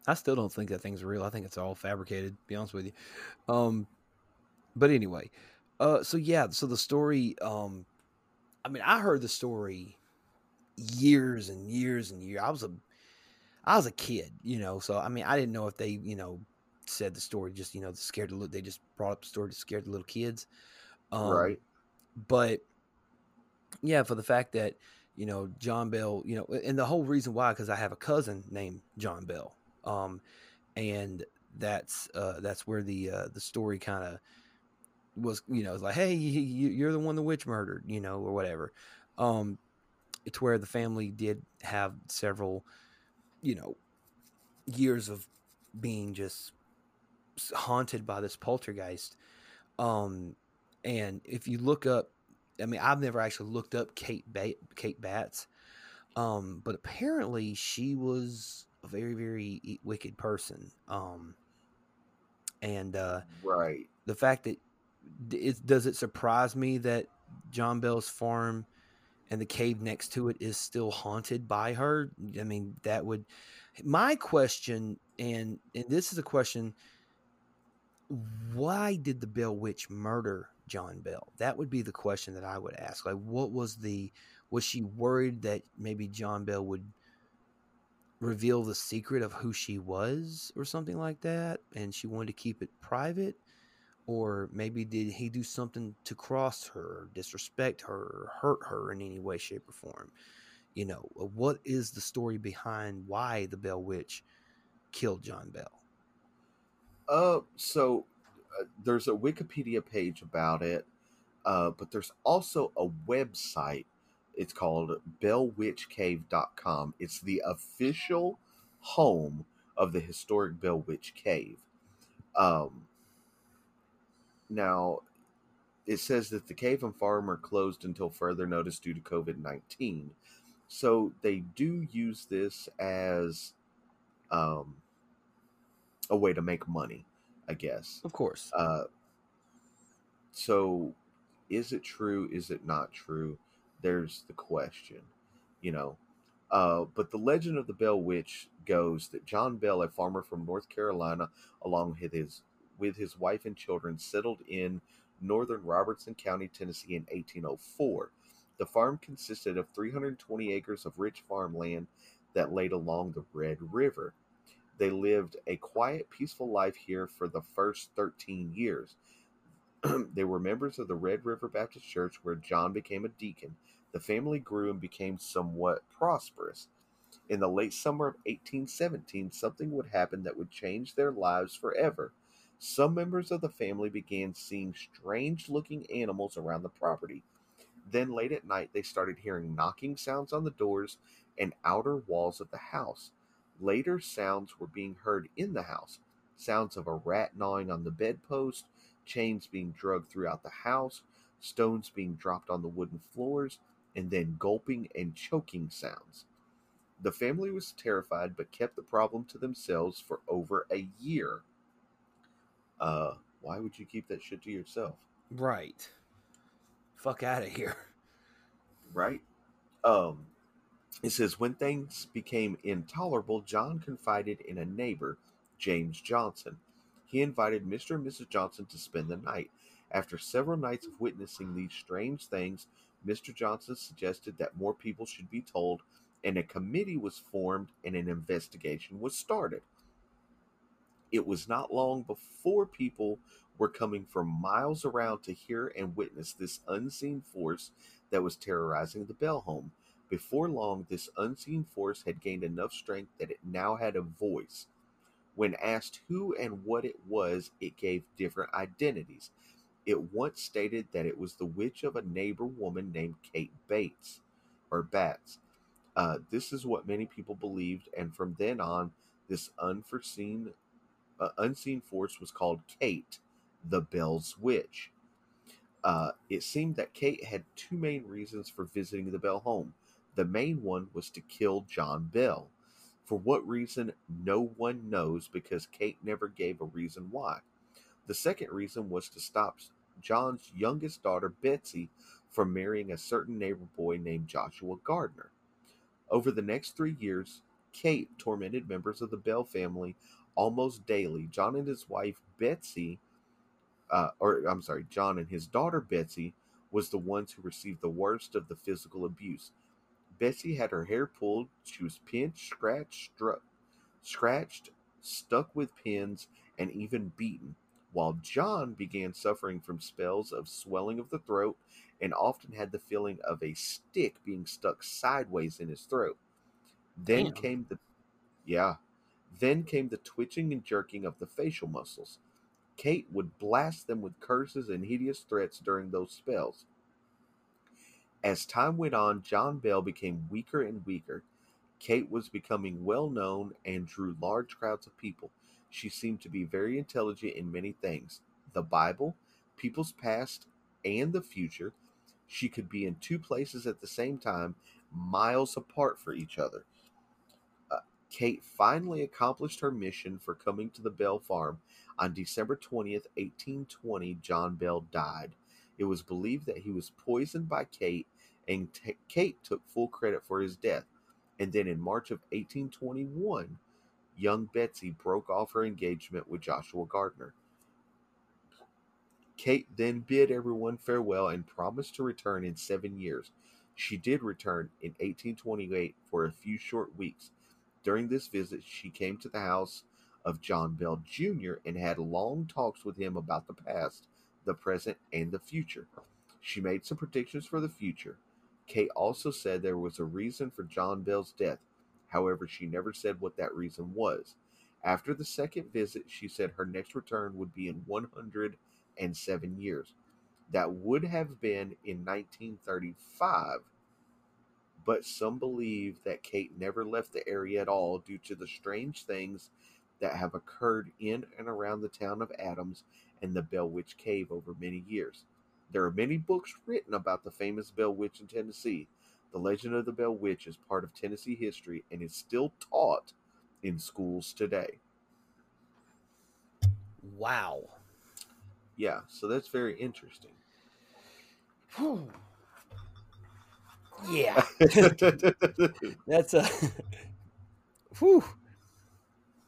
I still don't think that thing's real. I think it's all fabricated, to be honest with you. Um but anyway, uh so yeah, so the story um I mean, I heard the story years and years and years. I was a I was a kid, you know, so I mean, I didn't know if they, you know, said the story just, you know, scared the little they just brought up the story to scare the little kids. Um, right? but yeah, for the fact that you know John Bell, you know, and the whole reason why, because I have a cousin named John Bell, um, and that's uh, that's where the uh, the story kind of was, you know, it's like, hey, you- you're the one the witch murdered, you know, or whatever. Um, it's where the family did have several, you know, years of being just haunted by this poltergeist. Um, and if you look up, I mean, I've never actually looked up Kate ba- Kate Batts, um, but apparently she was a very very wicked person. Um, and uh, Right. the fact that it, does it surprise me that John Bell's farm and the cave next to it is still haunted by her? I mean, that would. My question, and and this is a question: Why did the Bell Witch murder John Bell? That would be the question that I would ask. Like, what was the? Was she worried that maybe John Bell would reveal the secret of who she was, or something like that, and she wanted to keep it private? Or maybe did he do something to cross her disrespect her or hurt her in any way shape or form you know uh, what is the story behind why the bell witch killed john bell Uh, so uh, there's a Wikipedia page about it, uh, but there's also a website. It's called bellwitchcave.com. It's the official home of the historic Bell Witch Cave. Um, now, it says that the cave and farm are closed until further notice due to COVID 19. So they do use this as um, a way to make money, I guess. of course Uh, so, is it true? Is it not true? There's the question, you know. Uh, but the legend of the Bell Witch goes that John Bell, a farmer from North Carolina, along with his with his wife and children, settled in northern Robertson County, Tennessee, in 1804. The farm consisted of 320 acres of rich farmland that laid along the Red River. They lived a quiet, peaceful life here for the first 13 years. (clears throat) they were members of the Red River Baptist Church, where John became a deacon. The family grew and became somewhat prosperous. In the late summer of 1817, something would happen that would change their lives forever. Some members of the family began seeing strange looking animals around the property. Then, late at night, they started hearing knocking sounds on the doors and outer walls of the house. Later, sounds were being heard in the house sounds of a rat gnawing on the bedpost, chains being dragged throughout the house, stones being dropped on the wooden floors, and then gulping and choking sounds. The family was terrified but kept the problem to themselves for over a year. Uh, why would you keep that shit to yourself? right fuck out of here right? Um, it says when things became intolerable, John confided in a neighbor, James Johnson. He invited Mr. and Mrs. Johnson to spend the night. After several nights of witnessing these strange things, Mr. Johnson suggested that more people should be told, and a committee was formed and an investigation was started. It was not long before people were coming from miles around to hear and witness this unseen force that was terrorizing the Bell home. Before long, this unseen force had gained enough strength that it now had a voice. When asked who and what it was, it gave different identities. It once stated that it was the witch of a neighbor woman named Kate Bates, or Batts. Uh, this is what many people believed, and from then on, this unforeseen, uh, unseen force was called Kate, the Bell's Witch. Uh, it seemed that Kate had two main reasons for visiting the Bell home. The main one was to kill John Bell. For what reason, no one knows because Kate never gave a reason why. The second reason was to stop John's youngest daughter, Betsy, from marrying a certain neighbor boy named Joshua Gardner. Over the next three years, Kate tormented members of the Bell family almost daily. John and his wife, Betsy, uh, or I'm sorry, John and his daughter Betsy was the ones who received the worst of the physical abuse. Betsy had her hair pulled, she was pinched, scratched, struck, scratched, stuck with pins, and even beaten, while John began suffering from spells of swelling of the throat and often had the feeling of a stick being stuck sideways in his throat. Then Damn. came the yeah, then came the twitching and jerking of the facial muscles. Kate would blast them with curses and hideous threats during those spells. As time went on, John Bell became weaker and weaker. Kate was becoming well known and drew large crowds of people. She seemed to be very intelligent in many things the Bible, people's past, and the future. She could be in two places at the same time, miles apart for each other. Kate finally accomplished her mission for coming to the Bell farm. On December 20th, 1820, John Bell died. It was believed that he was poisoned by Kate, and t- Kate took full credit for his death. And then in March of 1821, young Betsy broke off her engagement with Joshua Gardner. Kate then bid everyone farewell and promised to return in seven years. She did return in 1828 for a few short weeks. During this visit, she came to the house of John Bell Jr. and had long talks with him about the past, the present, and the future. She made some predictions for the future. Kate also said there was a reason for John Bell's death. However, she never said what that reason was. After the second visit, she said her next return would be in 107 years. That would have been in 1935, but some believe that Kate never left the area at all due to the strange things that have occurred in and around the town of Adams and the Bell Witch Cave over many years. There are many books written about the famous Bell Witch in Tennessee. The legend of the Bell Witch is part of Tennessee history and is still taught in schools today. Wow. Yeah, so that's very interesting. Yeah. (laughs) (laughs) That's a (laughs) whew.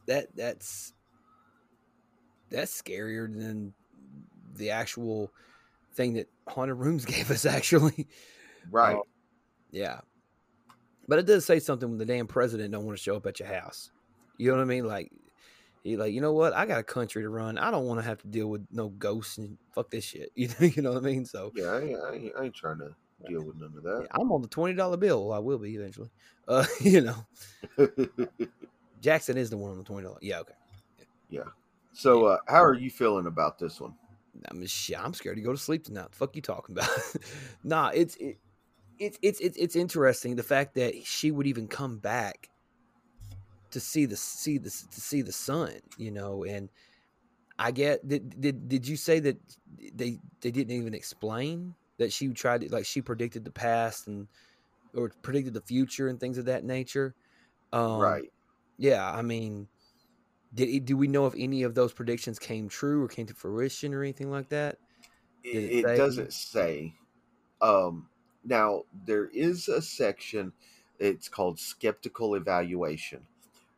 That that's that's scarier than the actual thing that haunted rooms gave us. Actually, right. Uh, yeah. But it does say something when the damn president don't want to show up at your house. You know what I mean? Like he like, you know what? I got a country to run. I don't want to have to deal with no ghosts and fuck this shit. You know, you know what I mean? So yeah, I I, I ain't trying to deal with none of that. I'm on the twenty dollar bill. Well, I will be eventually. Uh, (laughs) you know, (laughs) Jackson is the one on the twenty dollar. Yeah, okay. Yeah. So, uh, how are you feeling about this one? I'm shit. I'm scared to go to sleep tonight. The fuck you talking about? (laughs) nah, it's it, it's it's it's it's interesting the fact that she would even come back to see the see the to see the sun, you know, and I get did did did you say that they they didn't even explain that she tried to like she predicted the past and or predicted the future and things of that nature? Um, right. Yeah, I mean, did do we know if any of those predictions came true or came to fruition or anything like that? It, Did it it say? doesn't say. Um, now there is a section. It's called skeptical evaluation.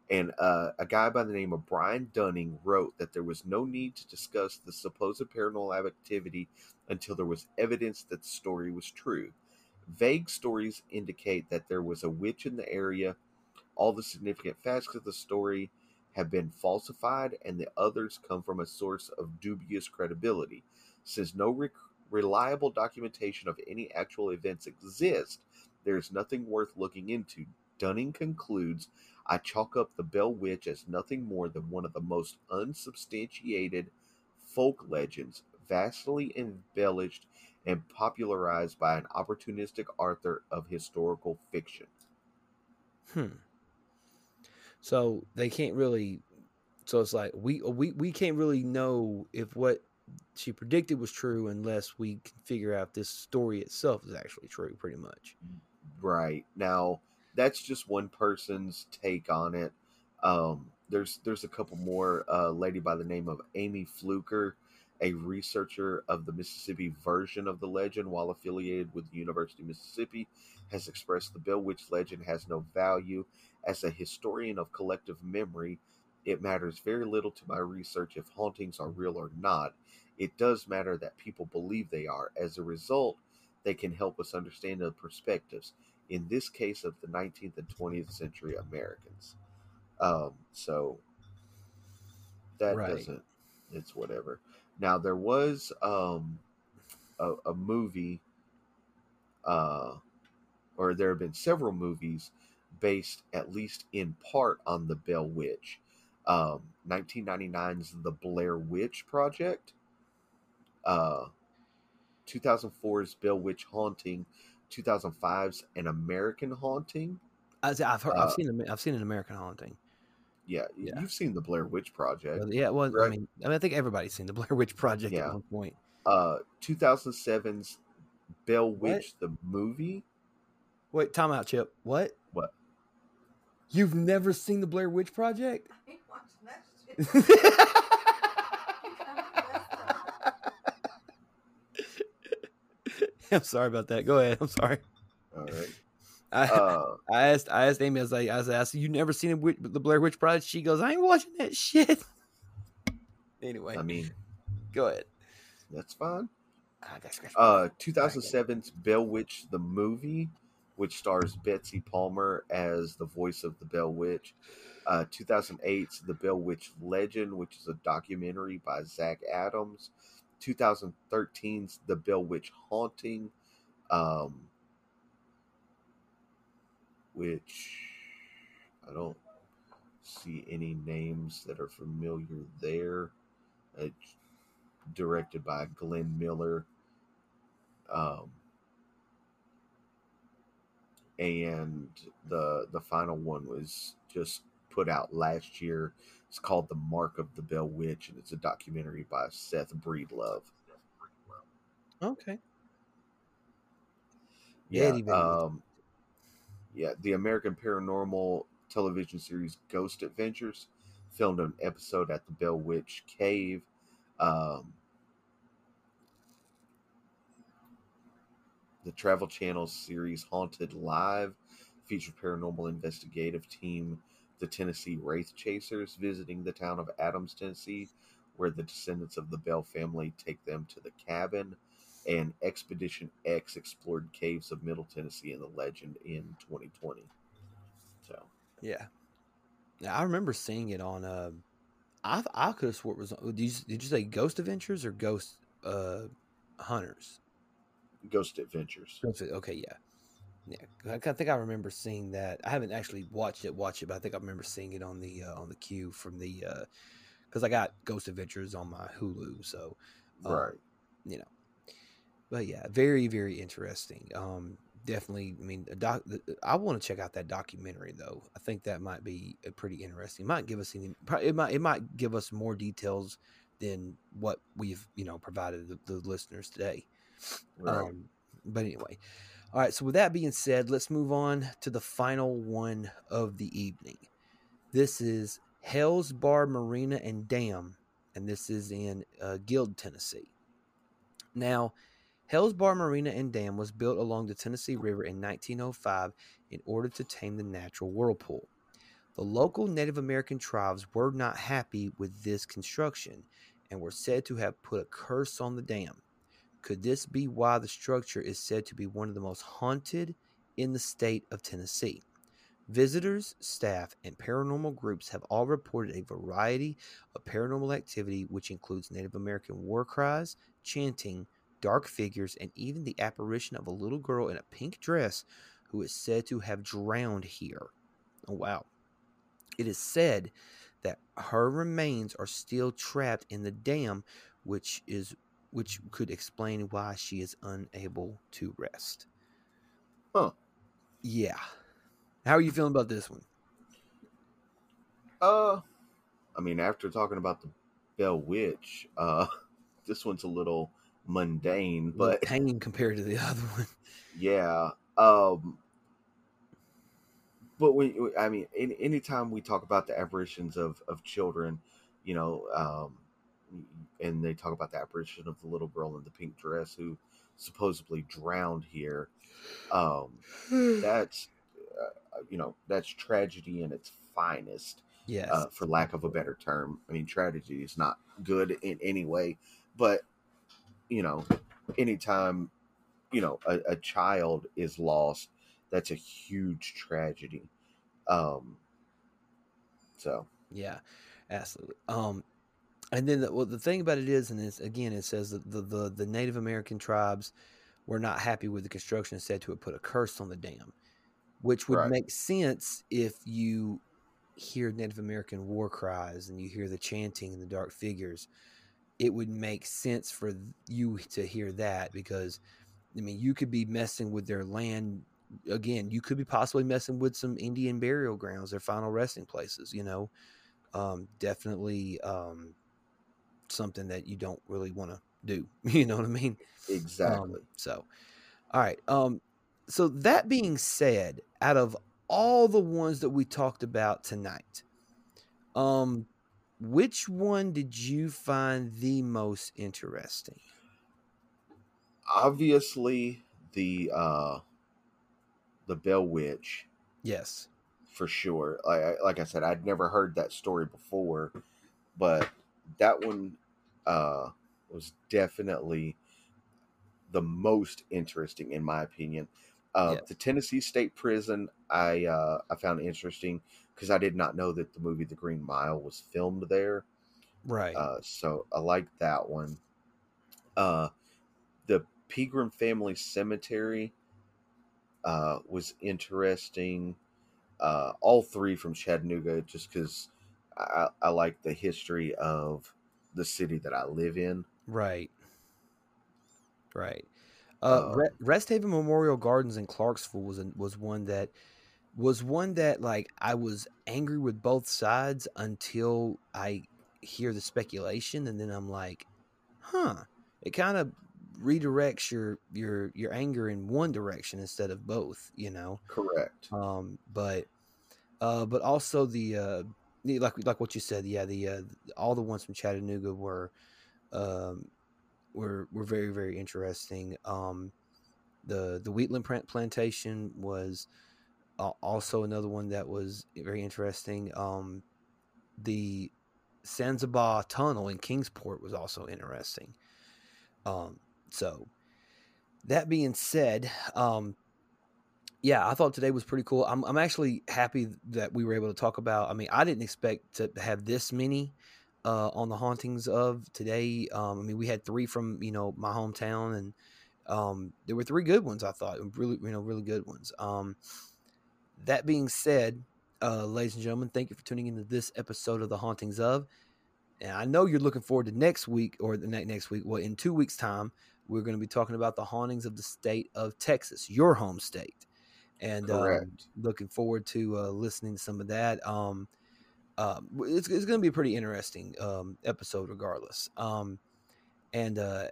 And uh, a guy by the name of Brian Dunning wrote that there was no need to discuss the supposed paranormal activity until there was evidence that the story was true. Vague stories indicate that there was a witch in the area. All the significant facts of the story have been falsified, and the others come from a source of dubious credibility. Since no re- reliable documentation of any actual events exist, there is nothing worth looking into. Dunning concludes I chalk up the Bell Witch as nothing more than one of the most unsubstantiated folk legends, vastly embellished and popularized by an opportunistic author of historical fiction. Hmm. So they can't really. So it's like we we we can't really know if what she predicted was true unless we can figure out this story itself is actually true. Pretty much. Right now, that's just one person's take on it. Um, there's there's a couple more. A lady by the name of Amy Fluker, a researcher of the Mississippi version of the legend while affiliated with the University of Mississippi, has expressed the Bell Witch legend has no value. As a historian of collective memory, it matters very little to my research if hauntings are real or not. It does matter that people believe they are. As a result, they can help us understand the perspectives, in this case of the 19th and 20th century Americans. Um, so that Right. doesn't, it's whatever. Now, there was um, a, a movie, uh, or there have been several movies based at least in part on the Bell Witch. Um, 1999's The Blair Witch Project, uh, 2004's Bell Witch Haunting, 2005's An American Haunting. I, have heard, Uh, I've seen I've seen an American Haunting. Yeah, Yeah. you've seen The Blair Witch Project. Well, yeah, well, I mean, I mean, I think everybody's seen the (laughs) Blair Witch Project Yeah. at one point. Uh, 2007's Bell Witch the movie. Wait, time out, Chip. What? What? You've never seen the Blair Witch Project? (laughs) I ain't watching that shit. (laughs) (laughs) I'm sorry about that. Go ahead. I'm sorry. All right. (laughs) I, Uh, I asked I asked Amy, I was like, I was asked, you never seen a the Blair Witch Project? She goes, I ain't watching that shit. (laughs) Anyway, I mean, go ahead. that's fine. I got scratched Uh, 2007's Bell Witch the movie, which stars Betsy Palmer as the voice of the Bell Witch. Uh, 2008's The Bell Witch Legend, which is a documentary by Zach Adams. 2013's The Bell Witch Haunting, um, which I don't see any names that are familiar there. Uh, directed by Glenn Miller. Um, and the the final one was just put out last year. It's called The Mark of the Bell Witch, and it's a documentary by Seth Breedlove. Okay. Yeah, um, yeah, the American Paranormal television series Ghost Adventures filmed an episode at the Bell Witch Cave. Um, the Travel Channel series Haunted Live featured paranormal investigative team, the Tennessee Wraith Chasers, visiting the town of Adams, Tennessee, where the descendants of the Bell family take them to the cabin. And Expedition X explored caves of Middle Tennessee in the legend in 2020. So, Yeah. Yeah, I remember seeing it on. Uh, I I could have swore it was. Did you, did you say Ghost Adventures or Ghost uh, Hunters? Ghost Adventures. Okay, yeah, yeah. I, think I remember seeing that. I haven't actually watched it, watch it, but I think I remember seeing it on the uh, on the queue from the because I got Ghost Adventures on my Hulu, so um, Right. you know. But yeah, very very interesting. Um, definitely. I mean, a doc. I want to check out that documentary though. I think that might be pretty interesting. It might give us any. It might it might give us more details than what we've you know provided the, the listeners today. Right. Um, but anyway, all right. So with that being said, let's move on to the final one of the evening. This is Hales Bar Marina and Dam, and this is in uh, Guild, Tennessee. Now, Hales Bar Marina and Dam was built along the Tennessee River in 1905 in order to tame the natural whirlpool. The local Native American tribes were not happy with this construction and were said to have put a curse on the dam. Could this be why the structure is said to be one of the most haunted in the state of Tennessee? Visitors, staff, and paranormal groups have all reported a variety of paranormal activity, which includes Native American war cries, chanting, dark figures, and even the apparition of a little girl in a pink dress who is said to have drowned here. Oh, wow. It is said that her remains are still trapped in the dam, which is which could explain why she is unable to rest. Huh. Yeah. How are you feeling about this one? Uh, I mean, after talking about the Bell Witch, uh, (laughs) this one's a little mundane, but hanging compared to the (laughs) other one. yeah. Um, but we, I mean, any, anytime we talk about the apparitions of of children, you know, um, and they talk about the apparition of the little girl in the pink dress who supposedly drowned here, um, (sighs) that's uh, you know that's tragedy in its finest. Yes. Uh, for lack of a better term, I mean, tragedy is not good in any way, but you know, anytime you know a, a child is lost, that's a huge tragedy. Um. So yeah, absolutely. Um, and then the, well, the thing about it is, and it's again, it says that the, the the Native American tribes were not happy with the construction, and said to have put a curse on the dam, which would Right. make sense if you hear Native American war cries and you hear the chanting and the dark figures. It would make sense for you to hear that because, I mean, you could be messing with their land. Again, you could be possibly messing with some Indian burial grounds, their final resting places. You know, um, definitely um, something that you don't really want to do. (laughs) You know what I mean? exactly. Um, so, all right. Um, so that being said, out of all the ones that we talked about tonight, um, which one did you find the most interesting? Obviously, the uh, the Bell Witch Yes. for sure. Like like I said, I'd never heard that story before, but that one uh, was definitely the most interesting in my opinion. Uh. The Tennessee State Prison, I uh, I found interesting because I did not know that the movie The Green Mile was filmed there. Right. Uh, so I like that one. Uh, the Pegram Family Cemetery uh, was interesting. Uh, all three from Chattanooga, just because I, I like the history of the city that I live in. Right. Right. Uh, Um, Rest Haven Memorial Gardens in Clarksville was a, was one that was one that like I was angry with both sides until I hear the speculation, and then I'm like, huh. It kind of redirects your your your anger in one direction instead of both. You know. Correct. Um, but uh, but also the uh, like like what you said, yeah, the uh, all the ones from Chattanooga were um, were were very very interesting. Um, the the Wheatland plantation was al- also another one that was very interesting. Um, the Zanzibar Tunnel in Kingsport was also interesting. Um, so that being said, um, yeah, I thought today was pretty cool. I'm I'm actually happy that we were able to talk about. I mean, I didn't expect to have this many uh, on the hauntings of today. Um, I mean, we had three from you know my hometown, and um, there were three good ones. I thought really you know really good ones. Um, that being said, uh, ladies and gentlemen, thank you for tuning into this episode of the hauntings of. And I know you're looking forward to next week or the ne- next week. Well, in two weeks' time, we're going to be talking about the hauntings of the state of Texas, your home state, and um, looking forward to uh, listening to some of that. Um, um, it's, it's going to be a pretty interesting um, episode, regardless. Um, and uh,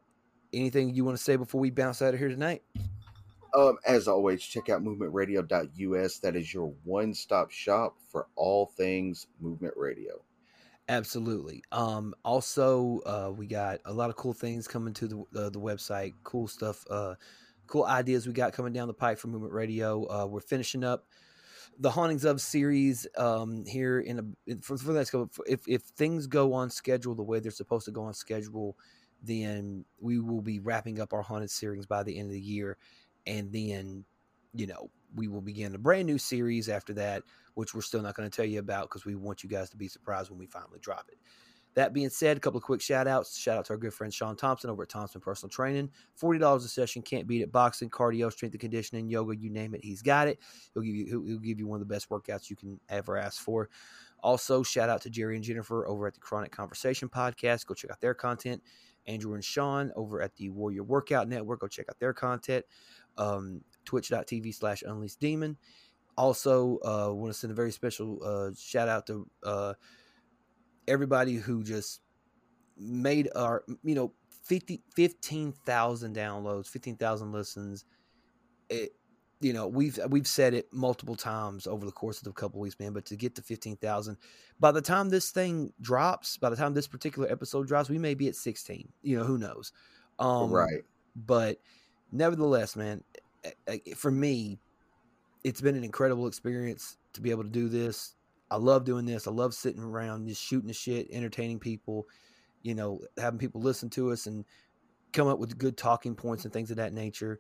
anything you want to say before we bounce out of here tonight? Um, as always, check out movementradio.us. That is your one stop shop for all things movement radio. Absolutely. Um, also, uh, we got a lot of cool things coming to the uh, the website. Cool stuff. Cool ideas we got coming down the pipe for Movement Radio. Uh, we're finishing up the hauntings of series um, here in a for, for the next couple. If if things go on schedule the way they're supposed to go on schedule, then we will be wrapping up our haunted series by the end of the year, and then you know we will begin a brand new series after that, which we're still not going to tell you about because we want you guys to be surprised when we finally drop it. That being said, a couple of quick shout outs. Shout out to our good friend Sean Thompson over at Thompson Personal Training. $40 a session. Can't beat it. Boxing, cardio, strength and conditioning, yoga, you name it. He's got it. He'll give you he'll, give you one of the best workouts you can ever ask for. Also, shout out to Jerry and Jennifer over at the Chronic Conversation podcast. Go check out their content. Andrew and Sean over at the Warrior Workout Network. Go check out their content. Um, Twitch.tv slash Unleashed Demon. Also, uh, want to send a very special uh, shout out to uh, everybody who just made our, you know, 50, 15,000 downloads, 15,000 listens. It, you know, we've we've said it multiple times over the course of the couple weeks, man. But to get to fifteen thousand, by the time this thing drops, by the time this particular episode drops, we may be at sixteen. You know, who knows? Um, right. But nevertheless, man, for me, it's been an incredible experience to be able to do this. I love doing this. I love sitting around just shooting the shit, entertaining people, you know, having people listen to us and come up with good talking points and things of that nature.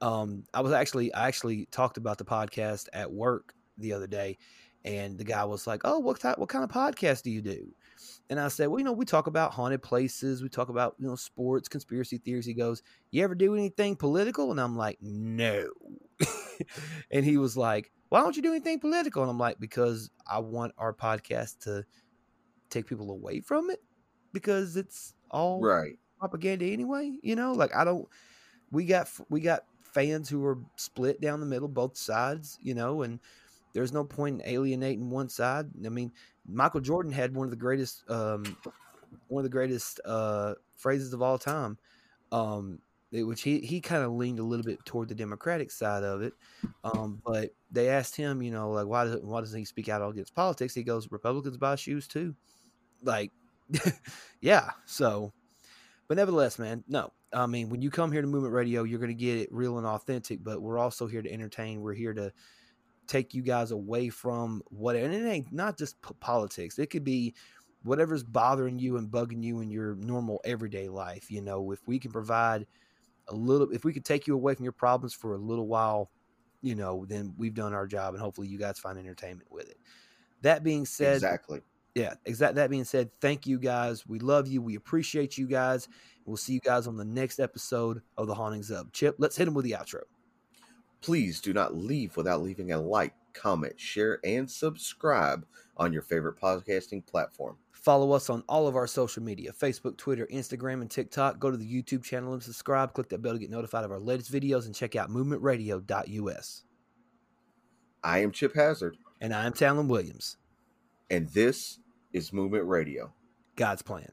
Um, I was actually I actually talked about the podcast at work the other day, and the guy was like, "Oh, what type, what kind of podcast do you do?" And I said, "Well, you know, we talk about haunted places, we talk about you know sports, conspiracy theories." He goes, "You ever do anything political?" And I'm like, "No." (laughs) and he was like, "Why don't you do anything political?" And I'm like, "Because I want our podcast to take people away from it because it's all Right. propaganda anyway. You know, like I don't. We got we got fans who are split down the middle, both sides. You know, and there's no point in alienating one side. I mean, Michael Jordan had one of the greatest, um, one of the greatest uh, phrases of all time, um, which he he kind of leaned a little bit toward the Democratic side of it. Um, but they asked him, you know, like why does why doesn't he speak out against politics? He goes, Republicans buy shoes too, like, (laughs) yeah. So, but nevertheless, man, no. I mean, when you come here to Movement Radio, you're going to get it real and authentic. But we're also here to entertain. We're here to take you guys away from what, and it ain't not just politics. It could be whatever's bothering you and bugging you in your normal everyday life. You know, if we can provide a little, if we could take you away from your problems for a little while, you know, then we've done our job, and hopefully you guys find entertainment with it. That being said, exactly. yeah, exact. That being said, thank you guys. We love you. We appreciate you guys. We'll see you guys on the next episode of the Hauntings of Chip. Let's hit him with the outro. Please do not leave without leaving a like, comment, share, and subscribe on your favorite podcasting platform. Follow us on all of our social media Facebook, Twitter, Instagram, and TikTok. Go to the YouTube channel and subscribe. Click that bell to get notified of our latest videos and check out movementradio.us. I am Chip Hazard, And I'm Talon Williams. and this is Movement Radio. God's plan.